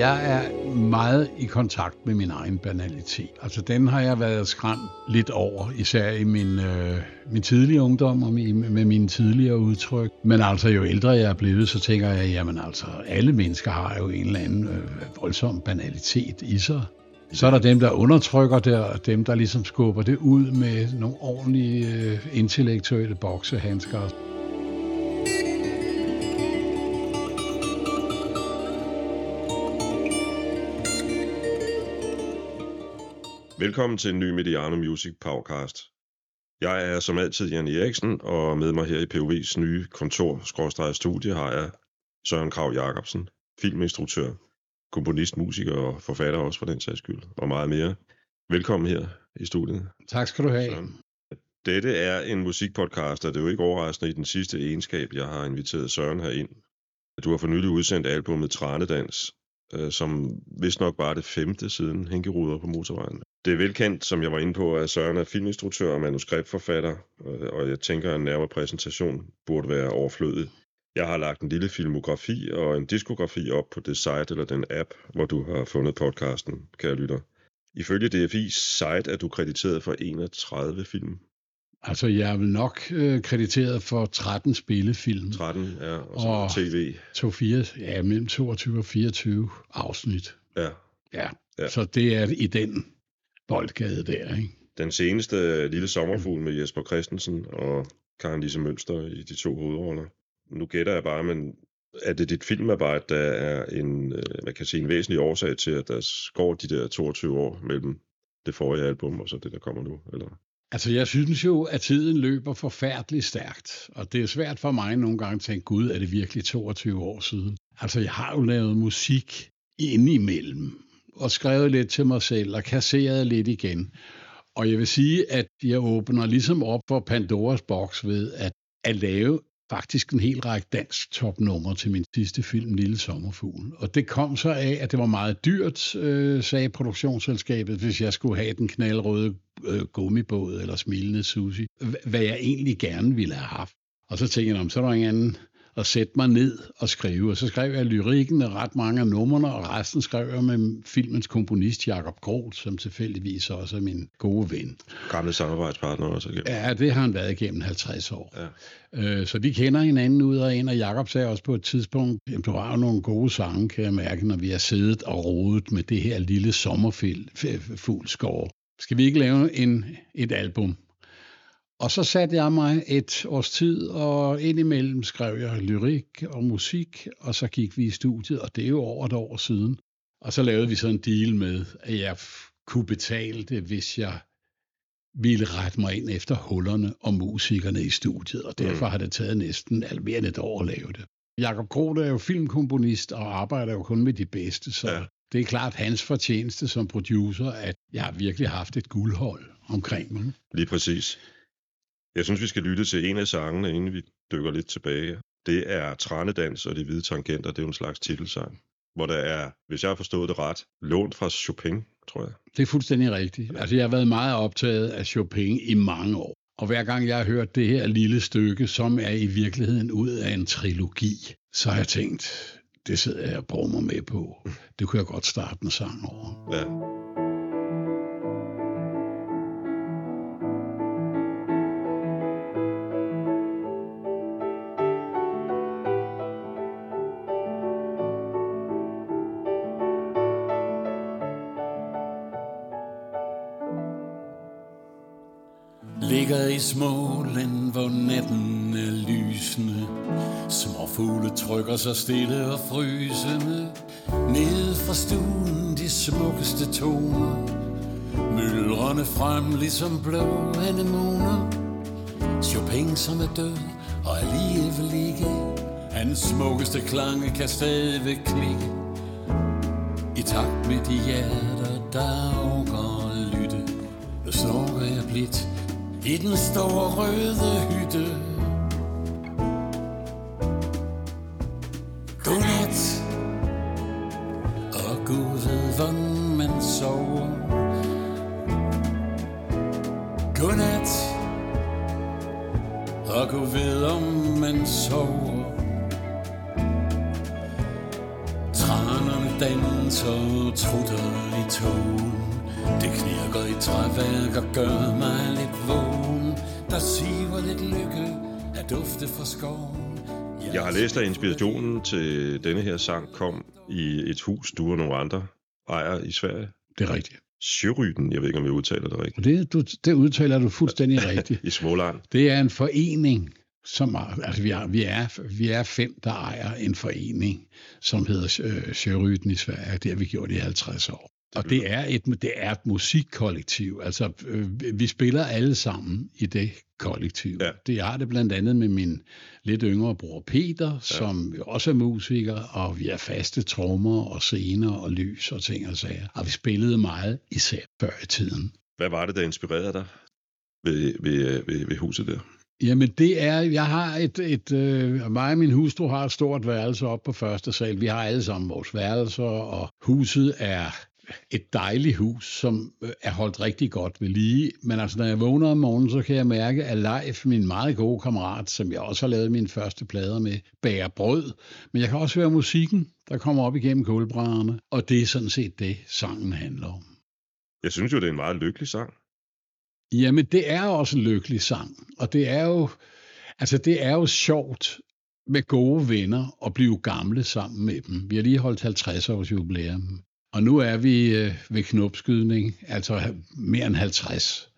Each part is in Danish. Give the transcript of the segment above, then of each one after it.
Jeg er meget i kontakt med min egen banalitet. Altså den har jeg været skræmt lidt over, især i min, øh, min tidlige ungdom og med, med mine tidligere udtryk. Men altså jo ældre jeg er blevet, så tænker jeg, jamen altså alle mennesker har jo en eller anden øh, voldsom banalitet i sig. Så er der dem, der undertrykker det, og dem, der ligesom skubber det ud med nogle ordentlige øh, intellektuelle boksehandsker. Velkommen til en ny Mediano Music Podcast. Jeg er som altid Jan Eriksen, og med mig her i POV's nye kontor-studie har jeg Søren Krav Jacobsen, filminstruktør, komponist, musiker og forfatter også for den sags skyld, og meget mere. Velkommen her i studiet. Tak skal du have. Søren. Dette er en musikpodcast, og det er jo ikke overraskende i den sidste egenskab, jeg har inviteret Søren her ind. Du har for nylig udsendt albumet Tranedans, øh, som vist nok bare er det femte siden Hænkeruder på motorvejen. Det er velkendt, som jeg var inde på, at Søren er filminstruktør og manuskriptforfatter, øh, og jeg tænker, at en nærmere præsentation burde være overflødig. Jeg har lagt en lille filmografi og en diskografi op på det site eller den app, hvor du har fundet podcasten, kære lytter. Ifølge DFI's site er du krediteret for 31 film. Altså, jeg er vel nok øh, krediteret for 13 spillefilm. 13, ja, og så Og- tv. To fire, ja, mellem 22 og 24 afsnit. Ja. Ja. Ja. ja. Så det er i den boldgade der, ikke? Den seneste øh, Lille Sommerfugl med Jesper Christensen og Karen Lise Mønster i de to hovedroller. Nu gætter jeg bare, men er det dit filmarbejde, der er en, øh, man kan sige, en væsentlig årsag til, at der går de der 22 år mellem det forrige album og så det, der kommer nu? Eller? Altså, jeg synes jo, at tiden løber forfærdeligt stærkt. Og det er svært for mig nogle gange at tænke, gud, er det virkelig 22 år siden? Altså, jeg har jo lavet musik indimellem, og skrevet lidt til mig selv, og kasseret lidt igen. Og jeg vil sige, at jeg åbner ligesom op for Pandoras boks ved at, at lave faktisk en hel række dansk topnummer til min sidste film, Lille Sommerfugl. Og det kom så af, at det var meget dyrt, øh, sagde produktionsselskabet, hvis jeg skulle have den knaldrøde øh, gummibåd eller smilende sushi, hvad jeg egentlig gerne ville have haft. Og så tænkte jeg, så er der ingen anden at sætte mig ned og skrive. Og så skrev jeg lyrikken og ret mange af numrene, og resten skrev jeg med filmens komponist Jakob Groth, som tilfældigvis også er min gode ven. Gamle samarbejdspartner også. Igennem. Ja, det har han været igennem 50 år. Ja. Øh, Så de kender hinanden ud og ind, og Jakob sagde også på et tidspunkt, at du har jo nogle gode sange, kan jeg mærke, når vi har siddet og rodet med det her lille sommerfuglskår. Skal vi ikke lave en, et album? Og så satte jeg mig et års tid, og indimellem skrev jeg lyrik og musik, og så gik vi i studiet, og det er jo over et år siden. Og så lavede vi så en deal med, at jeg kunne betale det, hvis jeg ville rette mig ind efter hullerne og musikerne i studiet, og derfor Mm. har det taget næsten mere end et år at lave det. Jakob Groth er jo filmkomponist og arbejder jo kun med de bedste, så Ja. ja. det er klart hans fortjeneste som producer, at jeg har virkelig haft et guldhold omkring mig. Lige præcis. Jeg synes, vi skal lytte til en af sangene, inden vi dykker lidt tilbage. Det er Tranedans og de hvide tangenter. Det er jo en slags titelsang, hvor der er, hvis jeg har forstået det ret, lånt fra Chopin, tror jeg. Det er fuldstændig rigtigt. Altså, jeg har været meget optaget af Chopin i mange år. Og hver gang jeg har hørt det her lille stykke, som er i virkeligheden ud af en trilogi, så har jeg tænkt, det sidder jeg og brummer med på. Det kunne jeg godt starte en sang over. Ja. Ligger i Småland, hvor natten er lysende. Små fugle trykker sig stille og frysende Ned fra stuen de smukkeste toner. Myldrende frem ligesom blå anemoner. Chopin som er død og alligevel ikke. Hans smukkeste klange kan stadigvæk klikke. I takt med de hjerter, der overgår at lytte Nu snorker jeg blidt i den store røde hytte. Inspirationen til denne her sang kom i et hus, du og nogle andre ejer i Sverige. Det er rigtigt. Sjöryden, jeg ved ikke, om jeg udtaler det rigtigt. Det, du, det udtaler du fuldstændig rigtigt. I Småland. Det er en forening, som altså vi er, vi, er, vi er fem, der ejer en forening, som hedder øh, Sjöryden i Sverige. Det har vi gjort i 50 år. Og det er et, det er et musikkollektiv. Altså, øh, vi spiller alle sammen i det kollektiv. Ja. Det har det blandt andet med min lidt yngre bror Peter, som også er musiker, og vi har faste trommer og scener og lys og ting og sager. Og vi spillede meget, især før i tiden. Hvad var det, der inspirerede dig ved, ved, ved, ved huset der? Jamen det er, jeg har et, et øh, mig og min hustru har et stort værelse op på første sal. Vi har alle sammen vores værelser, og huset er et dejligt hus, som øh, er holdt rigtig godt ved lige. Men altså, når jeg vågner om morgenen, så kan jeg mærke, at Leif, min meget gode kammerat, som jeg også har lavet mine første plader med, bager brød. Men jeg kan også høre musikken, der kommer op igennem kulbrædderne. Og det er sådan set det, sangen handler om. Jeg synes jo, det er en meget lykkelig sang. Jamen, det er også en lykkelig sang. Og det er jo, altså, det er jo sjovt med gode venner at blive gamle sammen med dem. Vi har lige holdt 50 års jubilæum. Og nu er vi øh, ved knopskydning, altså mere end 50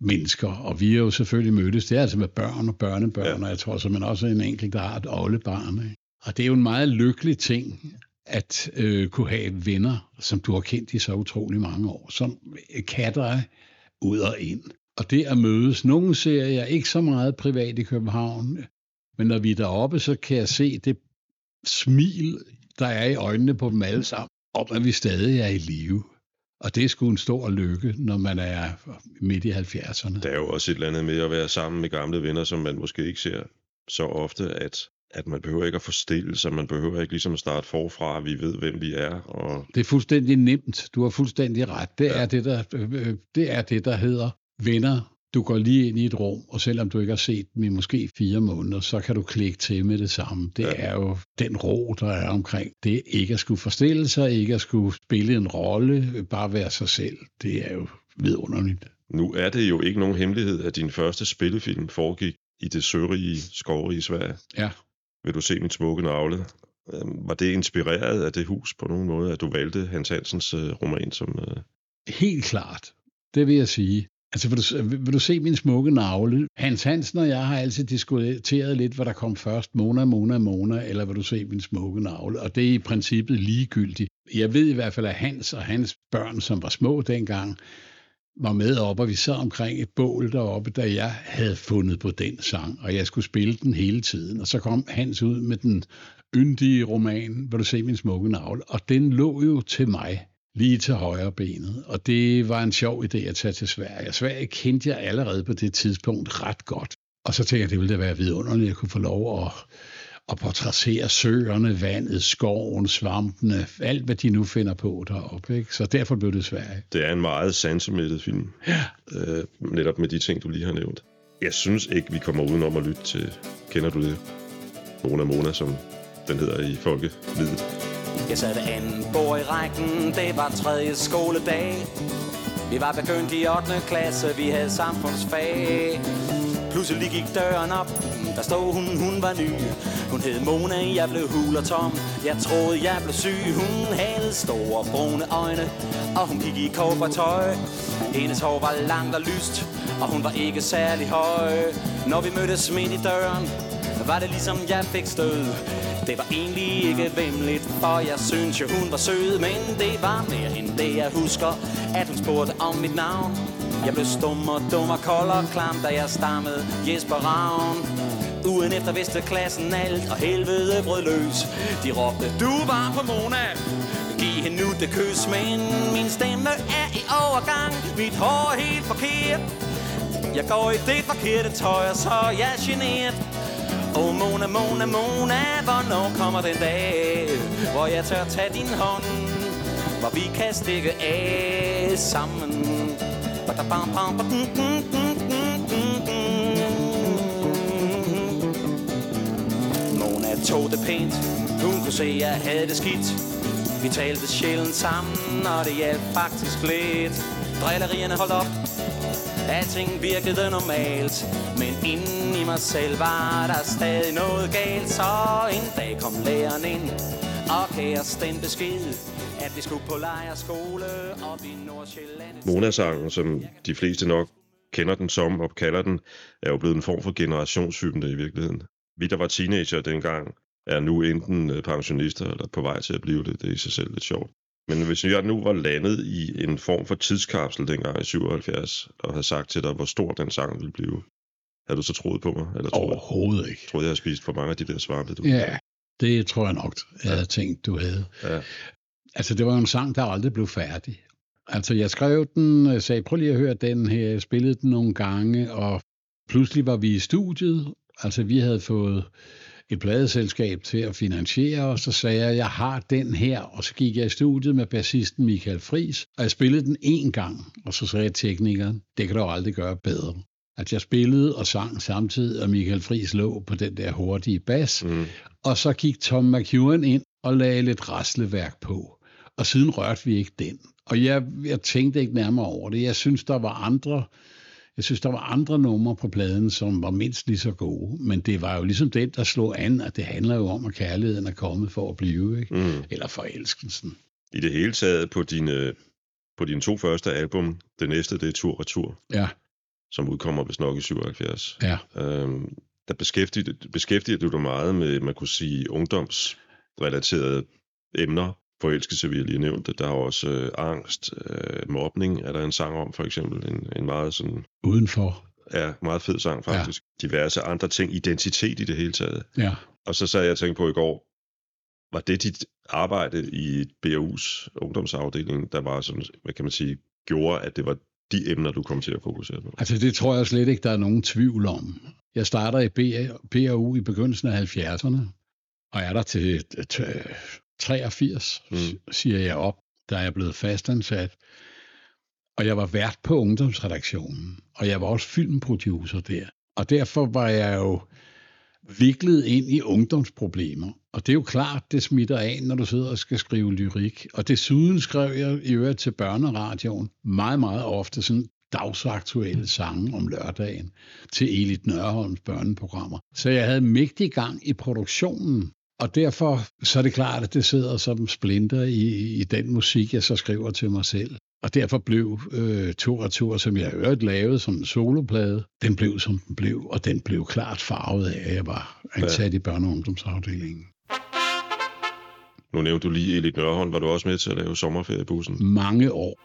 mennesker, og vi er jo selvfølgelig mødtes. Det er altså med børn og børnebørn, ja. og jeg tror så man også en enkelt, der har et oldebarn. Ikke? Og det er jo en meget lykkelig ting, at øh, kunne have venner, som du har kendt i så utrolig mange år, som kan dig ud og ind. Og det at mødes, nogle ser jeg ikke så meget privat i København, men når vi er deroppe, så kan jeg se det smil, der er i øjnene på dem alle sammen, om at vi stadig er i live. Og det er sgu en stor lykke, når man er midt i 70'erne. Der er jo også et eller andet med at være sammen med gamle venner, som man måske ikke ser så ofte, at, at man behøver ikke at forstille sig, man behøver ikke ligesom at starte forfra, vi ved, hvem vi er. Og... Det er fuldstændig nemt. Du har fuldstændig ret. Det, ja. er, det, der, øh, det er det, der hedder venner. Du går lige ind i et rum, og selvom du ikke har set dem i måske fire måneder, så kan du klikke til med det samme. Det ja. er jo den ro, der er omkring. Det ikke at skulle forstille sig, ikke at skulle spille en rolle, bare være sig selv. Det er jo vidunderligt. Nu er det jo ikke nogen hemmelighed, at din første spillefilm foregik i det sørige skovrige Sverige. Ja. Vil du se min smukke navle? Var det inspireret af det hus på nogen måde, at du valgte Hans Hansens øh, roman som... Øh... Helt klart. Det vil jeg sige. Altså, vil du, vil du se min smukke navle? Hans Hansen og jeg har altid diskuteret lidt, hvad der kom først, Mona, Mona, Mona, eller vil du se min smukke navle? Og det er i princippet ligegyldigt. Jeg ved i hvert fald, at Hans og hans børn, som var små dengang, var med op, og vi sad omkring et bål deroppe, da jeg havde fundet på den sang, og jeg skulle spille den hele tiden. Og så kom Hans ud med den yndige roman, vil du se min smukke navle? Og den lå jo til mig lige til højre benet. Og det var en sjov idé at tage til Sverige. Sverige kendte jeg allerede på det tidspunkt ret godt. Og så tænkte jeg, det ville da være vidunderligt at kunne få lov at, at portrættere søerne, vandet, skoven, svampene, alt hvad de nu finder på deroppe. Ikke? Så derfor blev det Sverige. Det er en meget sansemættet film. Ja. Øh, netop med de ting, du lige har nævnt. Jeg synes ikke, vi kommer udenom at lytte til, kender du det? Mona Mona, som den hedder i folkelidet. Jeg satte anden bord i rækken, det var tredje skoledag. Vi var begyndt i 8. klasse, vi havde samfundsfag. Pludselig gik døren op, der stod hun, hun var ny. Hun hed Mona, jeg blev hul og tom. Jeg troede, jeg blev syg. Hun havde store brune øjne, og hun gik i tøj. Hendes hår var langt og lyst, og hun var ikke særlig høj. Når vi mødtes midt i døren, var det ligesom jeg fik stød. Det var egentlig ikke vemmeligt, for jeg synes jo hun var sød Men det var mere end det jeg husker At hun spurgte om mit navn. Jeg blev stum og dum og kold og klam Da jeg stammede Jesper Ravn. Ugen efter vidste klassen alt Og helvede brød løs. De råbte, du var på Mona. Giv hende nu det kys Men min stemme er i overgang. Mit hår er helt forkert. Jeg går i det forkerte tøj Og så er jeg generet oh, Mona, Mona, Mona, hvornår kommer den dag, hvor jeg tør tage din hånd, hvor vi kan stikke af sammen. Mona tog det pænt, hun kunne se, at jeg havde det skidt. Vi talte sjældent sammen, og det hjalp faktisk lidt. Drillerierne holdt op, Alting virkede normalt Men inden i mig selv var der stadig noget galt Så en dag kom læreren ind Og gav os den besked At vi skulle på lejerskole op i Nordsjælland Mona-sangen, som de fleste nok kender den som og kalder den, er jo blevet en form for generationshymne i virkeligheden. Vi, der var teenager dengang, er nu enten pensionister eller på vej til at blive det. Det er i sig selv lidt sjovt. Men hvis jeg nu var landet i en form for tidskapsel dengang i 77, og havde sagt til dig, hvor stor den sang ville blive, havde du så troet på mig? Eller troede, Overhovedet ikke. troede jeg, havde spist for mange af de der svampe, du? Ja, det tror jeg nok, jeg havde tænkt, du havde. Ja. Altså, det var jo en sang, der aldrig blev færdig. Altså, jeg skrev den, sagde, prøv lige at høre den her, jeg spillede den nogle gange, og pludselig var vi i studiet. Altså, vi havde fået et pladeselskab til at finansiere, og så sagde jeg, jeg har den her, og så gik jeg i studiet med bassisten Michael Fris, og jeg spillede den én gang, og så sagde teknikeren, det kan du aldrig gøre bedre. At jeg spillede og sang samtidig, og Michael Fris lå på den der hurtige bas, Mm. og så gik Tom McEwen ind og lagde lidt rasleværk på. Og siden rørte vi ikke den. Og jeg, jeg tænkte ikke nærmere over det. Jeg synes, der var andre, jeg synes, der var andre numre på pladen, som var mindst lige så gode. Men det var jo ligesom den, der slog an, at det handler jo om, at kærligheden er kommet for at blive. Ikke? Mm. Eller forelskelsen. I det hele taget på dine, på dine to første album, det næste, det er Tur Retur, Ja, som udkommer vist nok i 77. ja. Øhm, der beskæftiger, beskæftiger du dig meget med, man kunne sige, ungdomsrelaterede emner. Forelskelse, vi har lige nævnt det. Der er også øh, angst, øh, mobning, er der en sang om, for eksempel. En, en meget sådan, Udenfor. ja, meget fed sang, faktisk. Ja. Diverse andre ting. Identitet i det hele taget. Ja. Og så sad jeg og tænkte på i går, var det dit arbejde i BAU's ungdomsafdeling, der var sådan, hvad kan man sige, gjorde, at det var de emner, du kom til at fokusere på? Altså, det tror jeg slet ikke, der er nogen tvivl om. Jeg starter i BAU i begyndelsen af 70'erne, og er der til 83, Mm. mm. siger jeg op, der er jeg blevet fastansat. Og jeg var vært på ungdomsredaktionen, og jeg var også filmproducer der. Og derfor var jeg jo viklet ind i ungdomsproblemer. Og det er jo klart, det smitter af, når du sidder og skal skrive lyrik. Og desuden skrev jeg i øvrigt til børneradioen meget, meget ofte sådan dagsaktuelle sange om lørdagen til Elit Nørholms børneprogrammer. Så jeg havde mægtig gang i produktionen. Og derfor så er det klart, at det sidder som splinter i, i den musik, jeg så skriver til mig selv. Og derfor blev øh, Tur og Tur, som jeg øvrigt lavede som en soloplade, den blev som den blev, og den blev klart farvet af, at jeg var ansat ja. i børne- og ungdomsafdelingen. Nu nævnte du lige Elit Nørholm. Var du også med til at lave sommerferiebussen? Mange år.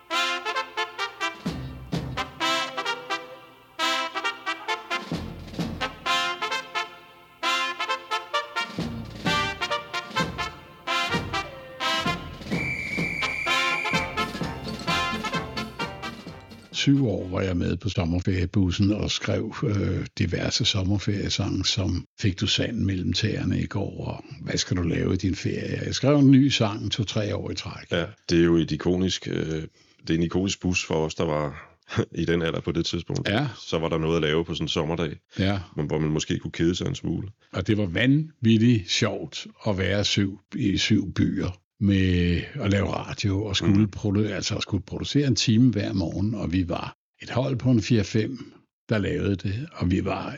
Syv år var jeg med på sommerferiebussen og skrev øh, diverse sommerferiesange, som Fik du sand mellem tæerne i går, og hvad skal du lave i din ferie? Jeg skrev en ny sang to-tre år i træk. Ja, det er jo et ikonisk, øh, det er en ikonisk bus for os, der var i den alder på det tidspunkt. Ja. Så var der noget at lave på sådan en sommerdag, Ja, hvor man måske kunne kede sig en smule. og det var vanvittigt sjovt at være syv, i syv byer med at lave radio og skulle, mm. produ- altså skulle producere en time hver morgen, og vi var et hold på en 4-5, der lavede det, og vi var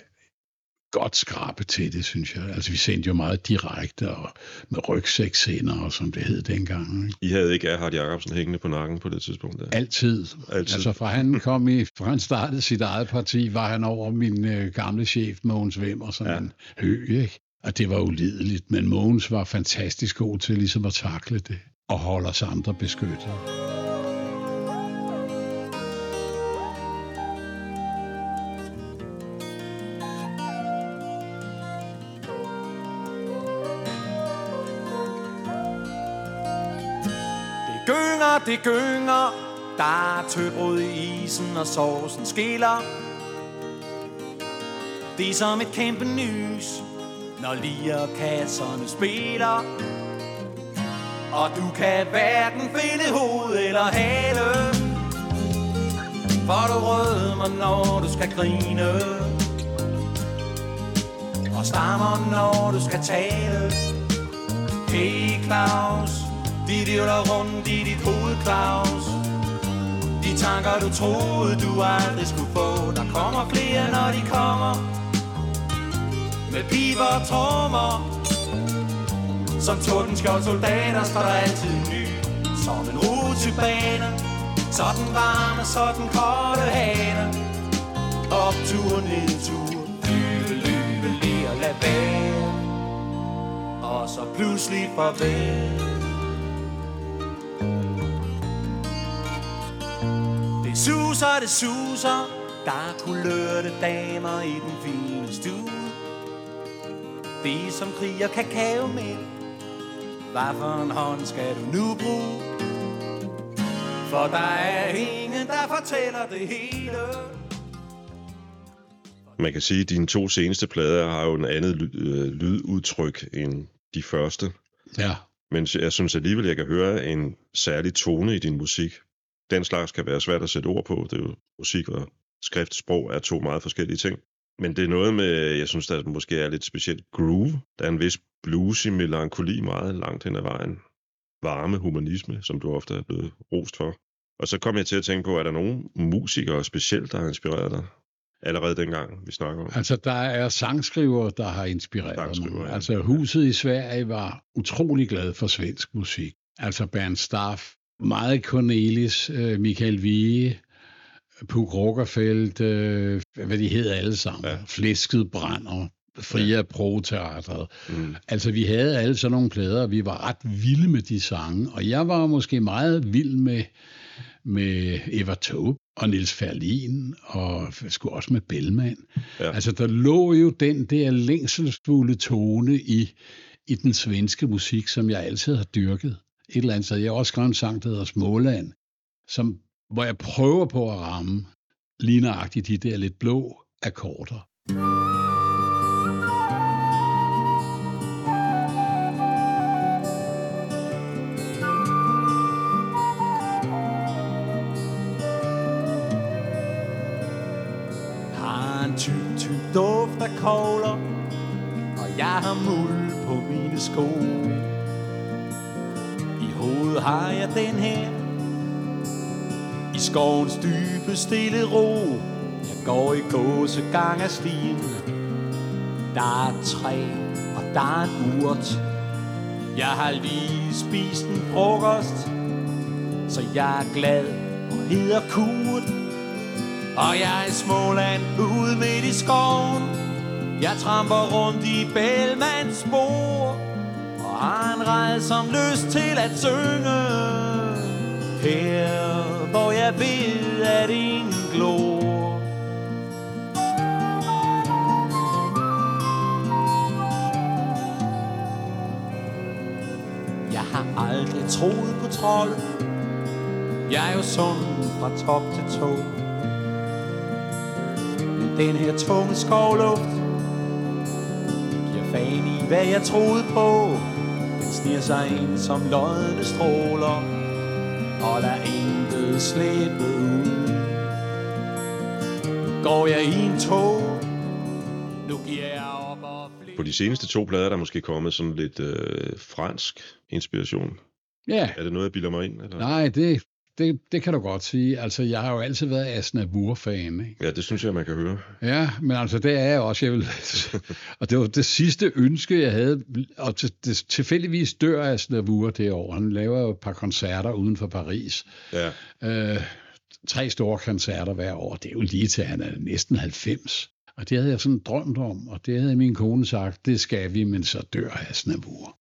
godt skrabe til det, synes jeg. Altså, vi sendte jo meget direkte og med rygsæksender, og som det hed dengang. Ikke? I havde ikke Erhard Jacobsen hængende på nakken på det tidspunkt. Der. Altid. Altid. Altså, fra han kom i, fra han startede sit eget parti, var han over min øh, gamle chef, Mogens Vimmer, som ja. en hø, ikke? Og det var ulideligt, men Mogens var fantastisk god til ligesom at takle det og holde os andre beskyttet. Det gynger, det gynger Der er tøbrud i isen og sovsen skiller Det er som et kæmpe nys når lierkasserne spiller Og du kan hverken finde hoved eller hale For du rødmer, når du skal grine Og stammer, når du skal tale. Hey Claus, De virvler rundt i dit hoved, Claus. De tanker du troede du aldrig skulle få. Der kommer flere når de kommer. Med piber og trommer. Som tordenskjold soldater står der altid ny. Som en rutebane. Så den varme, så den kolde hane Optur, nedtur Lyve, lyve, lige og lad være. Og så pludselig farvel. Det suser, det suser. Der er kulørte damer i den fine stue. De som kriger kakao med Hvad for en hånd skal du nu bruge? For der er ingen, der fortæller det hele Man kan sige, at dine to seneste plader har jo en andet øh, lydudtryk end de første. Ja, Men jeg synes alligevel, jeg kan høre en særlig tone i din musik. Den slags kan være svært at sætte ord på. Det er jo musik og skriftsprog er to meget forskellige ting. Men det er noget med, jeg synes, der måske er lidt specielt groove. Der er en vis bluesy melankoli meget langt hen ad vejen. Varme humanisme, som du ofte er blevet rost for. Og så kom jeg til at tænke på, er der nogen musikere specielt, der har inspireret dig? Allerede dengang, vi snakker om. altså der er sangskrivere, der har inspireret mig. ja. Altså huset i Sverige var utrolig glad for svensk musik. Altså Bernd Staff, meget Cornelis, øh, Michael Vige, Puk Rockerfeldt, øh, hvad de hedder alle sammen. Ja. Ja. Flæsket brænder, Fria Pro Teatret. Mm. Altså, vi havde alle sådan nogle plader, og vi var ret vilde med de sange. Og jeg var måske meget vild med, med Eva Taube og Nils Ferlin, og sgu også med Bellman. Ja. Ja. Altså, der lå jo den der længselsfulde tone i, i den svenske musik, som jeg altid har dyrket. Et eller andet sted. Jeg har også skrevet en sang, der hedder Småland, som, hvor jeg prøver på at ramme lige nøjagtigt de der lidt blå akkorder. Har en tyk, tyk duft af kogler Og jeg har muld på mine sko I hovedet har jeg den her i skovens dybe stille ro. Jeg går i gåsegang af stien Der er træ, og der er en urt. Jeg har lige spist en frokost Så jeg er glad og hedder Kurt. Og jeg er i Småland ude midt i skoven. Jeg tramper rundt i Bellmans spor Og har en rædsom lyst til at synge. Her hvor jeg ved at ingen glor. Jeg har aldrig troet på trold. Jeg er jo sund fra top til tå. Men den her tunge skovluft Giver fan i hvad jeg troede på. Den sniger sig ind som loddende stråler Og der intet slippe ud Nu går jeg i en tog Nu giver jeg op og flyver På de seneste to plader er der måske kommet sådan lidt øh, fransk inspiration. Ja, Er det noget, jeg bilder mig ind? Eller? Nej, det, det, det kan du godt sige. Altså, jeg har jo altid været Asnavour-fan, ikke? Ja, det synes jeg, man kan høre. Ja, men altså, det er jeg også. Jeg vil, og det var det sidste ønske, jeg havde. Og til, det, tilfældigvis dør Asnavour det år. Han laver jo et par koncerter uden for Paris. Ja, Øh, tre store koncerter hver år. Det er jo lige til, han er næsten 90. Og det havde jeg sådan drømt om, og det havde min kone sagt, det skal vi, men så dør Asnavour.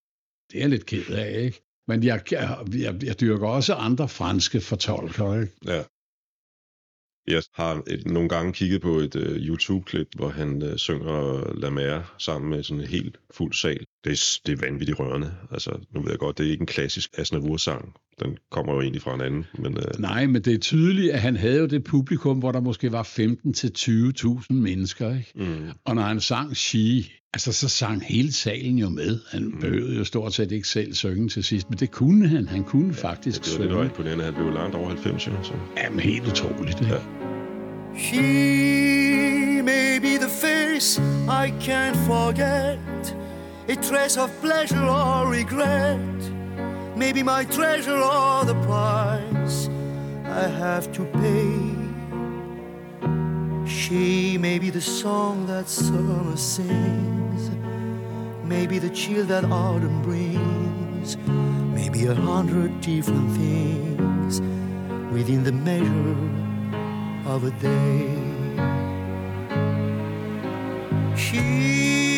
Det er jeg lidt ked af, ikke? Men jeg, jeg, jeg, dyrker også andre franske fortolkere, ikke? ja. Jeg har et, nogle gange kigget på et uh, YouTube-klip, hvor han uh, synger La Mer sammen med sådan en helt fuld sal. Det er, det er vanvittigt rørende. Altså, nu ved jeg godt, det er ikke en klassisk Asnavour-sang. Den kommer jo egentlig fra en anden. Men, uh, Nej, men det er tydeligt, at han havde jo det publikum, hvor der måske var 15-20.000 mennesker, ikke? mm, Og når han sang She, altså så sang hele salen jo med. Han Mm. behøvede jo stort set ikke selv synge til sidst, men det kunne han. Han kunne faktisk det var lidt synge. imponerende. Han blev langt over 90, jo. Så. Jamen helt utroligt, ikke? Ja. She may be the face I can't forget, a trace of pleasure or regret. Maybe my treasure or the price I have to pay. She may be the song that summer sings, maybe the chill that autumn brings, maybe a hundred different things within the measure of a day. She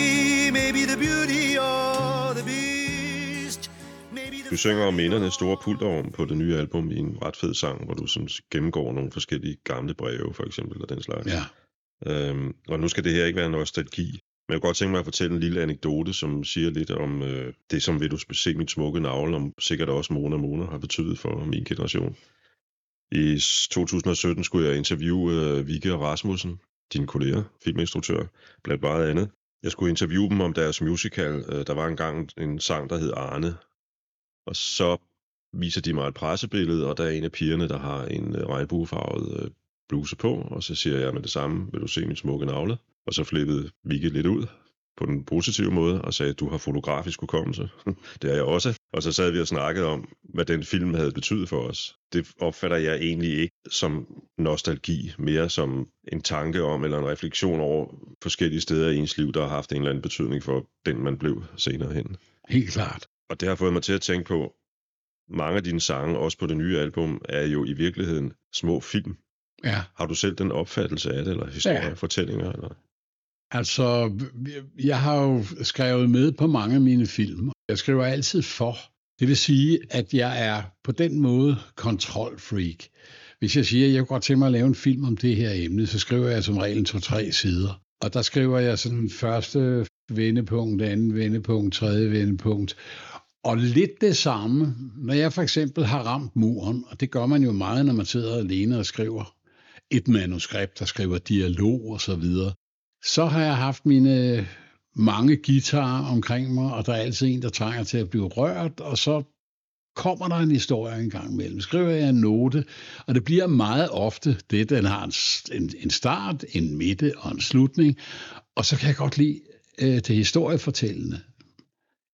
may be the beauty or the beast. Maybe the Du synger om minderne store pulterrum på det nye album i en ret fed sang, hvor du sådan gennemgår nogle forskellige gamle breve, for eksempel, og den slags. Ja. Øhm, og nu skal det her ikke være nostalgi, men jeg kunne godt tænke mig at fortælle en lille anekdote, som siger lidt om øh, det, som vil du se mit smukke navle, om sikkert også Mona Mona har betydet for min generation. I 2017 skulle jeg interviewe øh, Vigge og Rasmussen, dine kolleger, filminstruktør, blandt meget andet. Jeg skulle interviewe dem om deres musical. Øh, der var engang en sang, der hed Arne, og så viser de mig et pressebillede, og der er en af pigerne, der har en øh, regnbuefarvet øh, bluse på, og så siger jeg med det samme, vil du se min smukke navle? Og så flippede Vicky lidt ud på den positive måde, og sagde, du har fotografisk hukommelse. det er jeg også. Og så sad vi og snakkede om, hvad den film havde betydet for os. Det opfatter jeg egentlig ikke som nostalgi, mere som en tanke om, eller en refleksion over forskellige steder i ens liv, der har haft en eller anden betydning for den, man blev senere hen. Helt klart. Og det har fået mig til at tænke på, mange af dine sange, også på det nye album, er jo i virkeligheden små film. Ja. Har du selv den opfattelse af det, eller historier, Ja. Eller? Altså, jeg har jo skrevet med på mange af mine film. Jeg skriver altid for. Det vil sige, at jeg er på den måde kontrolfreak. Hvis jeg siger, at jeg kunne godt tænke mig at lave en film om det her emne, så skriver jeg som regel to-tre sider. Og der skriver jeg sådan første vendepunkt, anden vendepunkt, tredje vendepunkt. Og lidt det samme, når jeg for eksempel har ramt muren, og det gør man jo meget, når man sidder alene og skriver et manuskript, der skriver dialog og så videre, så har jeg haft mine mange guitarer omkring mig, og der er altid en, der trænger til at blive rørt, og så kommer der en historie en gang imellem. Skriver jeg en note, og det bliver meget ofte det, den har en, en, start, en midte og en slutning, og så kan jeg godt lide øh, det historiefortællende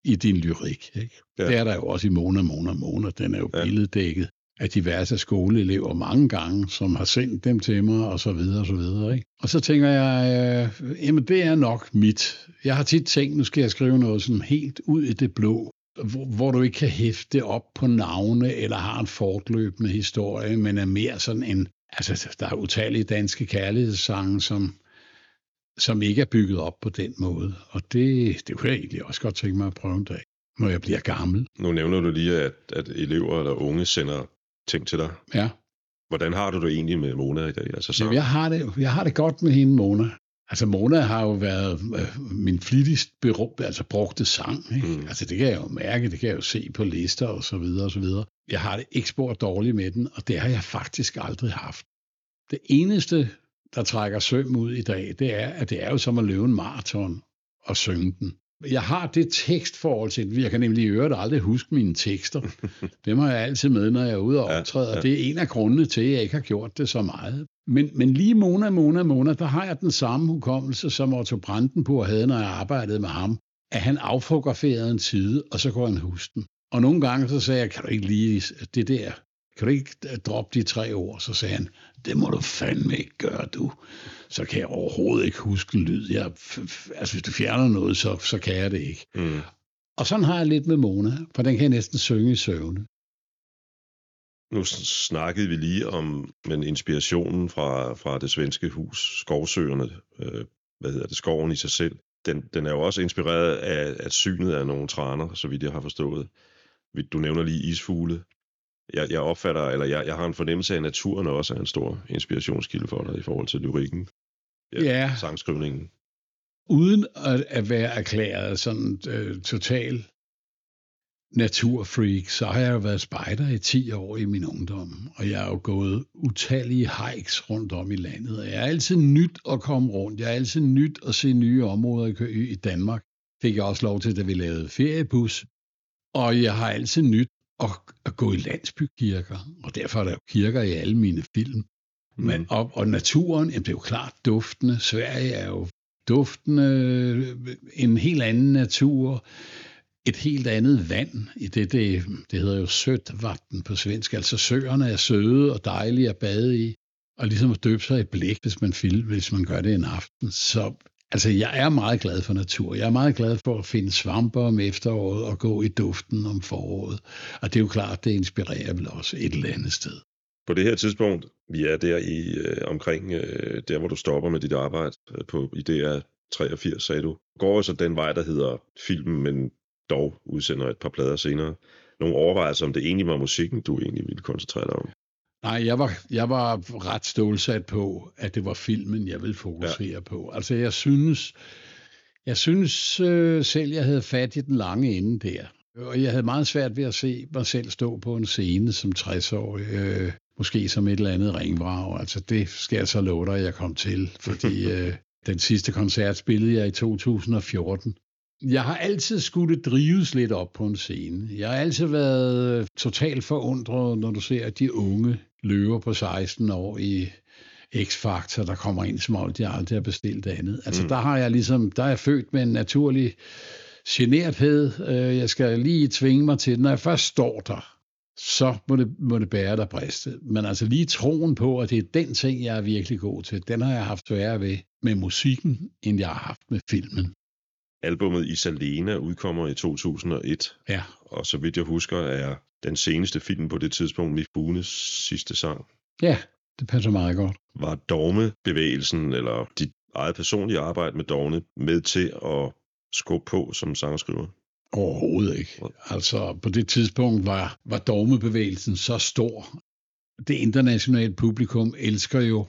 i din lyrik. Ikke? Ja. Det er der jo også i Mona, Mona, Mona. Den er jo. Ja. billeddækket af diverse skoleelever mange gange, som har sendt dem til mig, og så videre, og så videre. Ikke? Og så tænker jeg, øh, jamen det er nok mit. Jeg har tit tænkt, nu skal jeg skrive noget sådan helt ud i det blå, hvor, hvor du ikke kan hæfte op på navne, eller har en fortløbende historie, men er mere sådan en, altså der er utallige danske kærlighedssange, som, som ikke er bygget op på den måde. Og det, det kunne jeg egentlig også godt tænke mig at prøve en dag, når jeg bliver gammel. Nu nævner du lige, at, at elever eller unge sender ting til dig. Ja. Hvordan har du det egentlig med Mona i dag? Altså, Jamen, jeg, har det, jeg har det godt med hende, Mona. Altså, Mona har jo været øh, min flittigst beru- altså, brugte sang. Ikke? Mm. Altså, det kan jeg jo mærke, det kan jeg jo se på lister og så videre og så videre. Jeg har det ikke spor dårligt med den, og det har jeg faktisk aldrig haft. Det eneste, der trækker søm ud i dag, det er, at det er jo som at løbe en maraton og synge den. Jeg har det tekstforhold til. Jeg kan nemlig i øvrigt aldrig huske mine tekster. Dem har jeg altid med, når jeg er ude og Ja, optræde, og det er en af grundene til, at jeg ikke har gjort det så meget. Men, men lige Mona, Mona, Mona, der har jeg den samme hukommelse, som Otto Brandenburg havde, når jeg arbejdede med ham. At han affotograferede en side, og så kunne han huske den. Og nogle gange så sagde jeg, kan du ikke lige det der, kan du ikke droppe de tre ord? Så sagde han, det må du fandme ikke gøre, du. Så kan jeg overhovedet ikke huske lyd. Jeg, altså, hvis du fjerner noget, så, så kan jeg det ikke. Mm. Og sådan har jeg lidt med Mona, for den kan jeg næsten synge i søvne. Nu snakkede vi lige om men inspirationen fra, fra det svenske hus, Skovsøerne, øh, hvad hedder det, skoven i sig selv. Den, den er jo også inspireret af, af synet af nogle traner, så vidt jeg har forstået. Du nævner lige isfugle. Jeg, jeg opfatter, eller jeg, jeg har en fornemmelse af, at naturen også er en stor inspirationskilde for dig i forhold til lyrikken. Ja. Sangskrivningen. uden at, at være erklæret sådan øh, total naturfreak, så har jeg jo været spejder i 10 år i min ungdom, og jeg har jo gået utallige hikes rundt om i landet, og jeg er altid nyt at komme rundt. Jeg er altid nyt at se nye områder i Danmark. Fik jeg også lov til, da vi lavede feriebus. Og jeg har altid nyt at, at gå i landsbykirker, og derfor er der jo kirker i alle mine film. Men, og, og naturen, jamen, det er jo klart duftende. Sverige er jo duftende, en helt anden natur. et helt andet vand i det, det, det hedder jo sødt vatten på svensk. Altså søerne er søde og dejlige at bade i, og ligesom at døbe sig i blæk, hvis man, film, hvis man gør det en aften. Så altså, jeg er meget glad for natur. Jeg er meget glad for at finde svamper om efteråret og gå i duften om foråret. Og det er jo klart, det inspirerer vel også et eller andet sted. På det her tidspunkt, vi er der i øh, omkring øh, der, hvor du stopper med dit arbejde øh, på i DR 83, sagde du. Går så den vej, der hedder filmen, men dog udsender et par plader senere. Nogle overvejelser, om det egentlig var musikken, du egentlig ville koncentrere dig om? Nej, jeg var, jeg var ret stålsat på, at det var filmen, jeg ville fokusere ja. på. Altså, jeg synes, jeg synes øh, selv, jeg havde fat i den lange ende der. Og jeg havde meget svært ved at se mig selv stå på en scene som 60-årig, øh, måske som et eller andet ringvrag. Altså, det skal jeg så love dig, at jeg kom til, fordi øh, den sidste koncert spillede jeg i 2014. Jeg har altid skulle drives lidt op på en scene. Jeg har altid været totalt forundret, når du ser de unge løver på 16 år i X-Factor, der kommer ind, som om de aldrig har bestilt andet. Altså mm. der har jeg ligesom, der er jeg født med en naturlig generthed. Øh, jeg skal lige tvinge mig til, når jeg først står der, så må det, må det bære der briste. Men altså lige troen på, at det er den ting, jeg er virkelig god til, den har jeg haft sværere ved med musikken, end jeg har haft med filmen. Albummet Isalena udkommer i 2001. Ja. Og så vidt jeg husker, er den seneste film på det tidspunkt Mifunes sidste sang. Ja, det passer meget godt. Var dogmebevægelsen, eller dit eget personlige arbejde med dogne, med til at skubbe på som sangskriver? Overhovedet ikke. Altså, på det tidspunkt var, var dogmebevægelsen så stor. Det internationale publikum elsker jo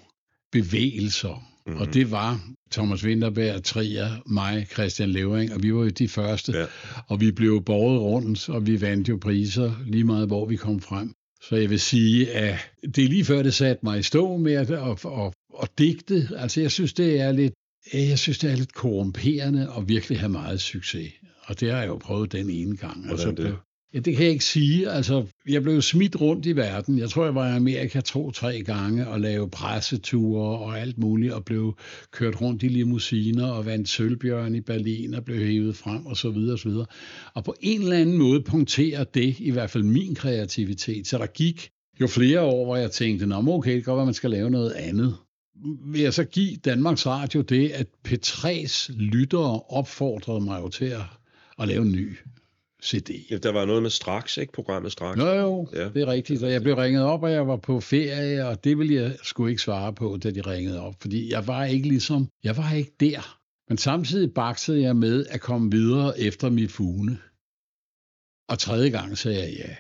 bevægelser. Mm-hmm. Og det var Thomas Winterberg, Trier, mig, Christian Levering, og vi var jo de første. Ja. Og vi blev borget rundt, og vi vandt jo priser lige meget, hvor vi kom frem. Så jeg vil sige, at det er lige før, det satte mig i stå med at, at, at, at digte. Altså, jeg synes, det er lidt jeg synes, det er lidt korrumperende at virkelig have meget succes. Og det har jeg jo prøvet den ene gang. Altså, det? Ja, det kan jeg ikke sige. Altså, jeg blev smidt rundt i verden. Jeg tror, jeg var i Amerika to-tre gange og lavede presseture og alt muligt, og blev kørt rundt i limousiner og vandt sølvbjørn i Berlin og blev hævet frem og så videre og så videre. Og på en eller anden måde punkterer det i hvert fald min kreativitet. Så der gik jo flere år, hvor jeg tænkte, nå okay, det kan godt man skal lave noget andet. Vil jeg så give Danmarks Radio det, at P3's lyttere opfordrede mig jo til at, at lave en ny CD. Ja, der var noget med straks, ikke? Programmet straks. Jo, jo, ja. det er rigtigt. Og jeg blev ringet op, og jeg var på ferie, og det ville jeg sgu ikke svare på, da de ringede op. Fordi jeg var ikke ligesom, jeg var ikke der. Men samtidig baksede jeg med at komme videre efter mit fune. Og tredje gang sagde jeg ja.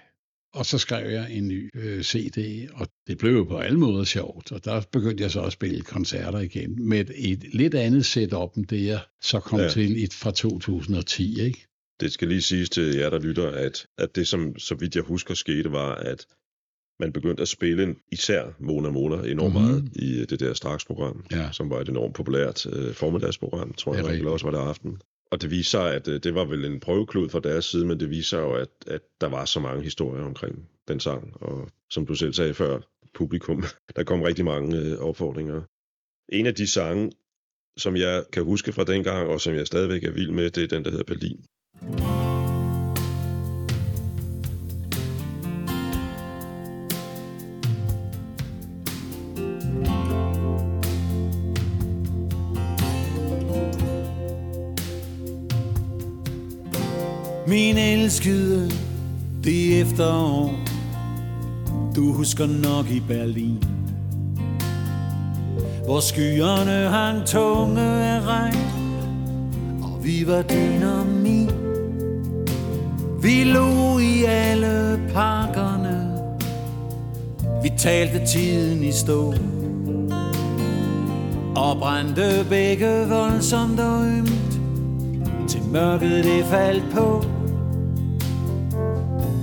Og så skrev jeg en ny øh, CD, og det blev jo på alle måder sjovt. Og der begyndte jeg så at spille koncerter igen med et, et lidt andet setup end det, jeg så kom ja. til et fra 2010. Ikke? Det skal lige siges til jer, der lytter, at, at det, som så vidt jeg husker skete, var, at man begyndte at spille især Mona Mona enormt mm-hmm. meget i det der straks-program, ja. som var et enormt populært uh, formiddagsprogram, tror jeg, eller også var det aften. Og det viser sig, at uh, det var vel en prøveklud fra deres side, men det viser jo, at, at der var så mange historier omkring den sang, og som du selv sagde før, publikum, der kom rigtig mange uh, opfordringer. En af de sange, som jeg kan huske fra dengang, og som jeg stadigvæk er vild med, det er den, der hedder Berlin. Min elskede, det er efterår. Du husker nok i Berlin. Hvor skyerne hang tunge af regn Og vi var din og min vi lå i alle parkerne. Vi talte tiden i stå. Og brændte begge voldsomt og ømt. Til mørket det faldt på.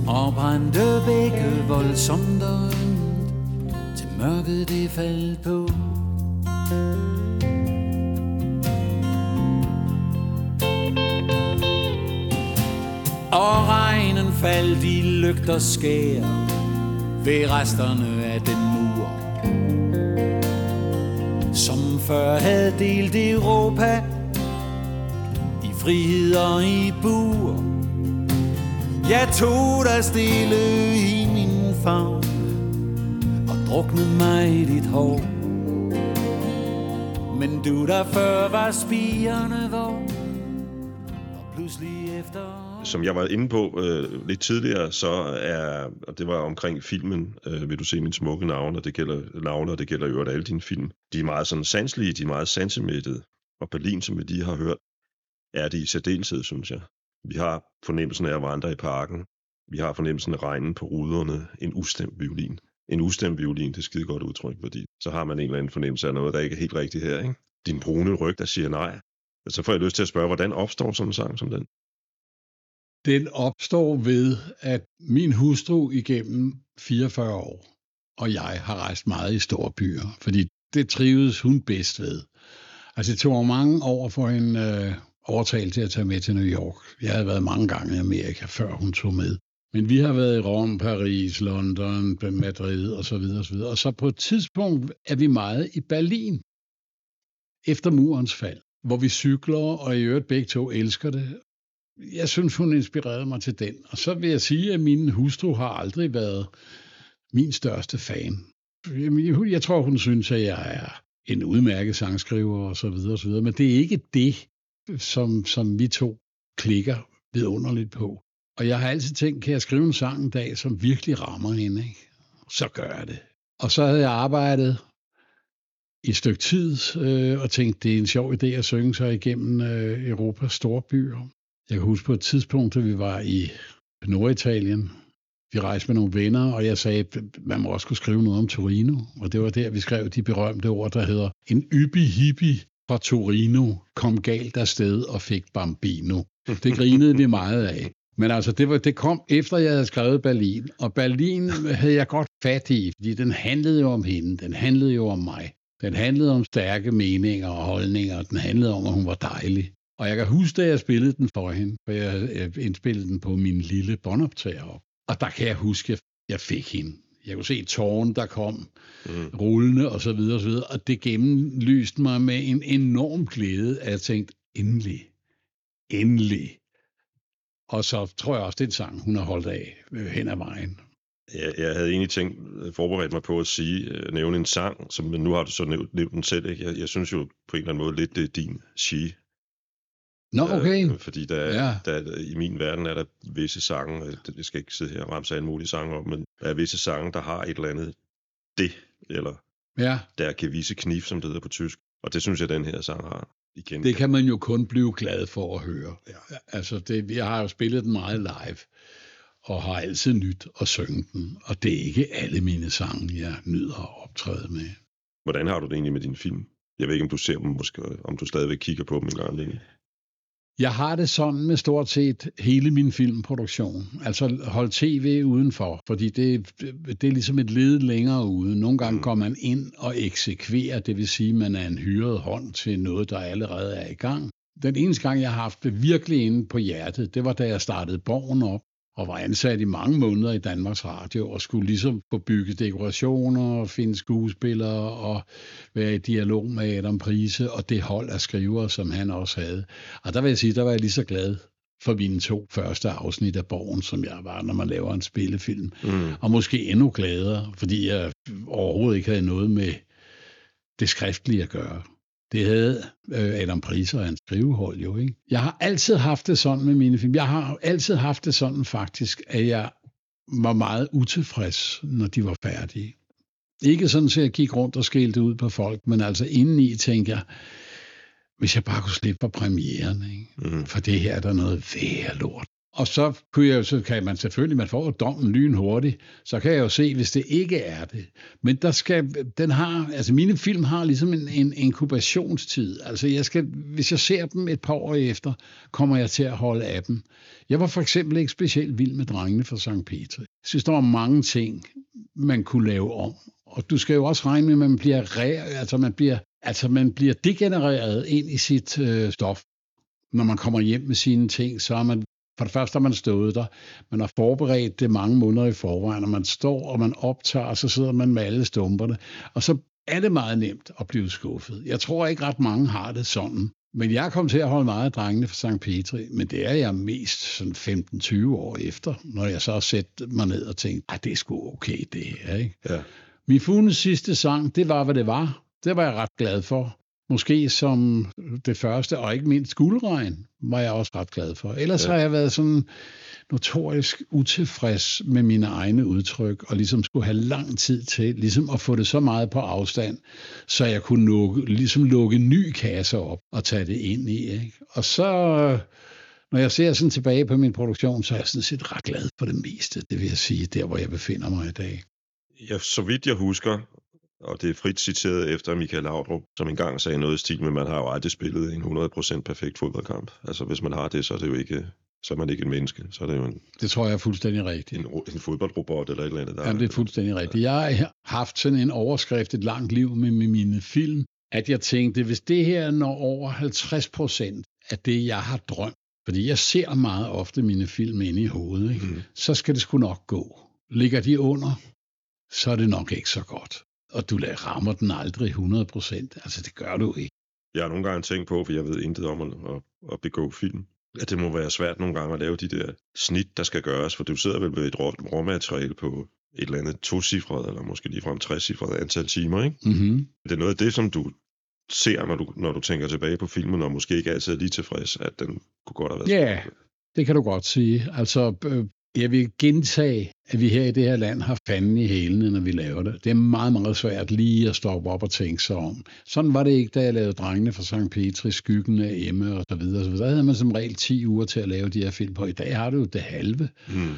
Og brændte begge voldsomt og ømt. Til mørket det faldt på. Og regnen faldt i lygter skær Ved resterne af den mur. Som før havde delt Europa I frihed og i bur. Jeg tog dig stille i min favn Og druknede mig i dit hår. Men du der før var spirende vågen som jeg var inde på øh, lidt tidligere, så er, og det var omkring filmen, øh, vil du se min smukke navn, og det gælder navne, og det gælder jo alle dine film. De er meget sådan sanselige, de er meget sansemættede. Og Berlin, som vi lige har hørt, er det i særdeleshed, synes jeg. Vi har fornemmelsen af at vandre i parken. Vi har fornemmelsen af regnen på ruderne. En ustemt violin. En ustemt violin, det er skide godt udtryk, fordi så har man en eller anden fornemmelse af noget, der ikke er helt rigtigt her. Ikke? Din brune ryg, der siger nej. Så får jeg lyst til at spørge, hvordan opstår sådan en sang som den? Den opstår ved, at min hustru igennem 44 år, og jeg har rejst meget i store byer, fordi det trives hun bedst ved. Altså det tog mange år for en øh, overtale til at tage med til New York. Jeg havde været mange gange i Amerika, før hun tog med. Men vi har været i Rom, Paris, London, Madrid og så videre, og så videre. Og så på et tidspunkt er vi meget i Berlin, efter murens fald, hvor vi cykler, og i øvrigt begge to elsker det. Jeg synes, hun inspirerede mig til den. Og så vil jeg sige, at min hustru har aldrig været min største fan. Jeg tror, hun synes, at jeg er en udmærket sangskriver og så videre, og så videre. Men det er ikke det, som, som vi to klikker vidunderligt på. Og jeg har altid tænkt, kan jeg skrive en sang en dag, som virkelig rammer hende? Ikke? Så gør jeg det. Og så havde jeg arbejdet i et stykke tid øh, og tænkt, det er en sjov idé at synge sig igennem øh, Europas store byer. Jeg kan huske på et tidspunkt, da vi var i Norditalien. Vi rejste med nogle venner, og jeg sagde, man må også kunne skrive noget om Torino. Og det var der, vi skrev de berømte ord, der hedder, en yppi hippie fra Torino kom galt afsted og fik Bambino. Det grinede vi meget af. Men altså, det, var, det kom efter, jeg havde skrevet Berlin. Og Berlin havde jeg godt fat i, fordi den handlede jo om hende. Den handlede jo om mig. Den handlede om stærke meninger og holdninger. Den handlede om, at hun var dejlig. Og jeg kan huske, da jeg spillede den for hende, for jeg indspillede den på min lille båndoptager op. Og der kan jeg huske, at jeg fik hende. Jeg kunne se tårn, der kom mm. rullende og så videre og så videre. Og det gennemlyste mig med en enorm glæde, at jeg tænkte, endelig, endelig. Og så tror jeg også, det er en sang, hun har holdt af øh, hen ad vejen. Jeg, jeg havde egentlig tænkt, forberedt mig på at sige, øh, nævne en sang, som men nu har du så nævnt, nævnt den selv. Ikke? Jeg, jeg synes jo på en eller anden måde lidt, det er din she. Nå, okay. Øh, fordi der, ja. der, i min verden er der visse sange, øh, jeg skal ikke sidde her og ramse alle mulige sange om, men der er visse sange, der har et eller andet det, eller ja. der kan vise knif, som det hedder på tysk. Og det synes jeg, den her sang har. Igen. Det kan man jo kun blive glad for at høre. Ja. Altså, det, jeg har jo spillet den meget live, og har altid nyt at synge den. Og det er ikke alle mine sange, jeg nyder at optræde med. Hvordan har du det egentlig med din film? Jeg ved ikke, om du ser dem, måske, om du stadigvæk kigger på dem en gang. Jeg har det sådan med stort set hele min filmproduktion. Altså hold tv udenfor, fordi det, det er ligesom et led længere ude. Nogle gange mm. går man ind og eksekverer, det vil sige, at man er en hyret hånd til noget, der allerede er i gang. Den eneste gang, jeg har haft det virkelig inde på hjertet, det var da jeg startede Borgen op og var ansat i mange måneder i Danmarks Radio og skulle ligesom få bygget dekorationer og finde skuespillere og være i dialog med Adam Prise og det hold af skrivere, som han også havde. Og der vil jeg sige, der var jeg lige så glad for mine to første afsnit af Borgen, som jeg var, når man laver en spillefilm. Mm. Og måske endnu gladere, fordi jeg overhovedet ikke havde noget med det skriftlige at gøre. Det havde øh, Adam Priser og hans skrivehold jo. Ikke? Jeg har altid haft det sådan med mine film. Jeg har altid haft det sådan faktisk, at jeg var meget utilfreds, når de var færdige. Ikke sådan, at jeg gik rundt og skældte ud på folk, men altså indeni tænker jeg, hvis jeg bare kunne slippe på premieren, ikke? Mm. for det her er der noget værre lort. Og så, kunne jeg, så kan man selvfølgelig, man får dommen lyn hurtigt, så kan jeg jo se, hvis det ikke er det. Men der skal, den har, altså mine film har ligesom en, en inkubationstid. Altså jeg skal, hvis jeg ser dem et par år efter, kommer jeg til at holde af dem. Jeg var for eksempel ikke specielt vild med drengene fra St. Peter. Jeg synes, der var mange ting, man kunne lave om. Og du skal jo også regne med, at man bliver, re, altså man bliver, altså man bliver degenereret ind i sit øh, stof når man kommer hjem med sine ting, så er man for det første har man stået der, man har forberedt det mange måneder i forvejen, og man står og man optager, og så sidder man med alle stumperne, og så er det meget nemt at blive skuffet. Jeg tror ikke ret mange har det sådan. Men jeg kom til at holde meget af drengene fra St. Petri, men det er jeg mest sådan 15-20 år efter, når jeg så har sat mig ned og tænkt, at det er sgu okay det her, ikke? Ja. Min Funes sidste sang, det var, hvad det var. Det var jeg ret glad for. Måske som det første, og ikke mindst guldregn, var jeg også ret glad for. Ellers ja. har jeg været sådan notorisk utilfreds med mine egne udtryk, og ligesom skulle have lang tid til ligesom at få det så meget på afstand, så jeg kunne lukke, ligesom lukke en ny kasse op og tage det ind i. Ikke? Og så, når jeg ser sådan tilbage på min produktion, så er jeg sådan set ret glad for det meste, det vil jeg sige, der hvor jeg befinder mig i dag. Ja, så vidt jeg husker, og det er frit citeret efter Michael Laudrup, som engang sagde noget i stil med, man har jo aldrig spillet en 100% perfekt fodboldkamp. Altså hvis man har det, så er det jo ikke så er man ikke en menneske, så er det jo en, Det tror jeg er fuldstændig rigtigt. en, en fodboldrobot eller et eller andet. Der Jamen, det er fuldstændig rigtigt. Jeg har haft sådan en overskrift et langt liv med, med mine film, at jeg tænkte, hvis det her når over 50 procent af det, jeg har drømt, fordi jeg ser meget ofte mine film inde i hovedet, ikke? Mm. så skal det sgu nok gå. Ligger de under, så er det nok ikke så godt. Og du rammer den aldrig 100 procent. Altså, det gør du ikke. Jeg har nogle gange tænkt på, for jeg ved intet om at, at, at begå film, at det må være svært nogle gange at lave de der snit, der skal gøres, for du sidder vel med et rå, råmateriale på et eller andet tocifret, eller måske ligefrem trecifret antal timer, ikke? Mm-hmm. Det er noget af det, som du ser, når du, når du tænker tilbage på filmen, og måske ikke altid er lige tilfreds, at den kunne godt have været Ja, det kan du godt sige. Altså, øh, jeg vil gentage, at vi her i det her land har fanden i hælene, når vi laver det. Det er meget, meget svært lige at stoppe op og tænke sig om. Sådan var det ikke, da jeg lavede Drengene fra St. Petri, Skyggen af Emma og så videre. Så videre. Der havde man som regel 10 uger til at lave de her film på. I dag har du jo det halve. Mm.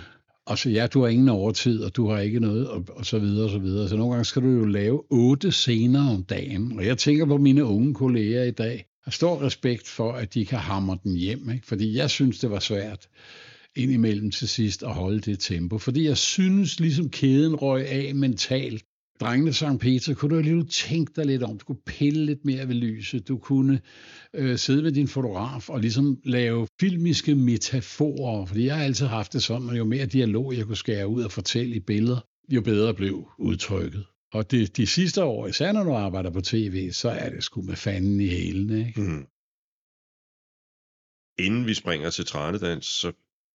Og så ja, du har ingen overtid, og du har ikke noget, og, og så videre, og så videre. Så nogle gange skal du jo lave otte scener om dagen. Og jeg tænker på mine unge kolleger i dag. Jeg har stor respekt for, at de kan hamre den hjem, ikke? fordi jeg synes, det var svært indimellem til sidst at holde det tempo. Fordi jeg synes, ligesom kæden røg af mentalt. Drengene St. Peter, kunne du alligevel tænke dig lidt om. Du kunne pille lidt mere ved lyset. Du kunne øh, sidde med din fotograf og ligesom lave filmiske metaforer. Fordi jeg har altid haft det sådan, at jo mere dialog jeg kunne skære ud og fortælle i billeder, jo bedre blev udtrykket. Og det, de sidste år, især når du arbejder på tv, så er det sgu med fanden i hælene. Ikke? Mm. Inden vi springer til Tranedans, så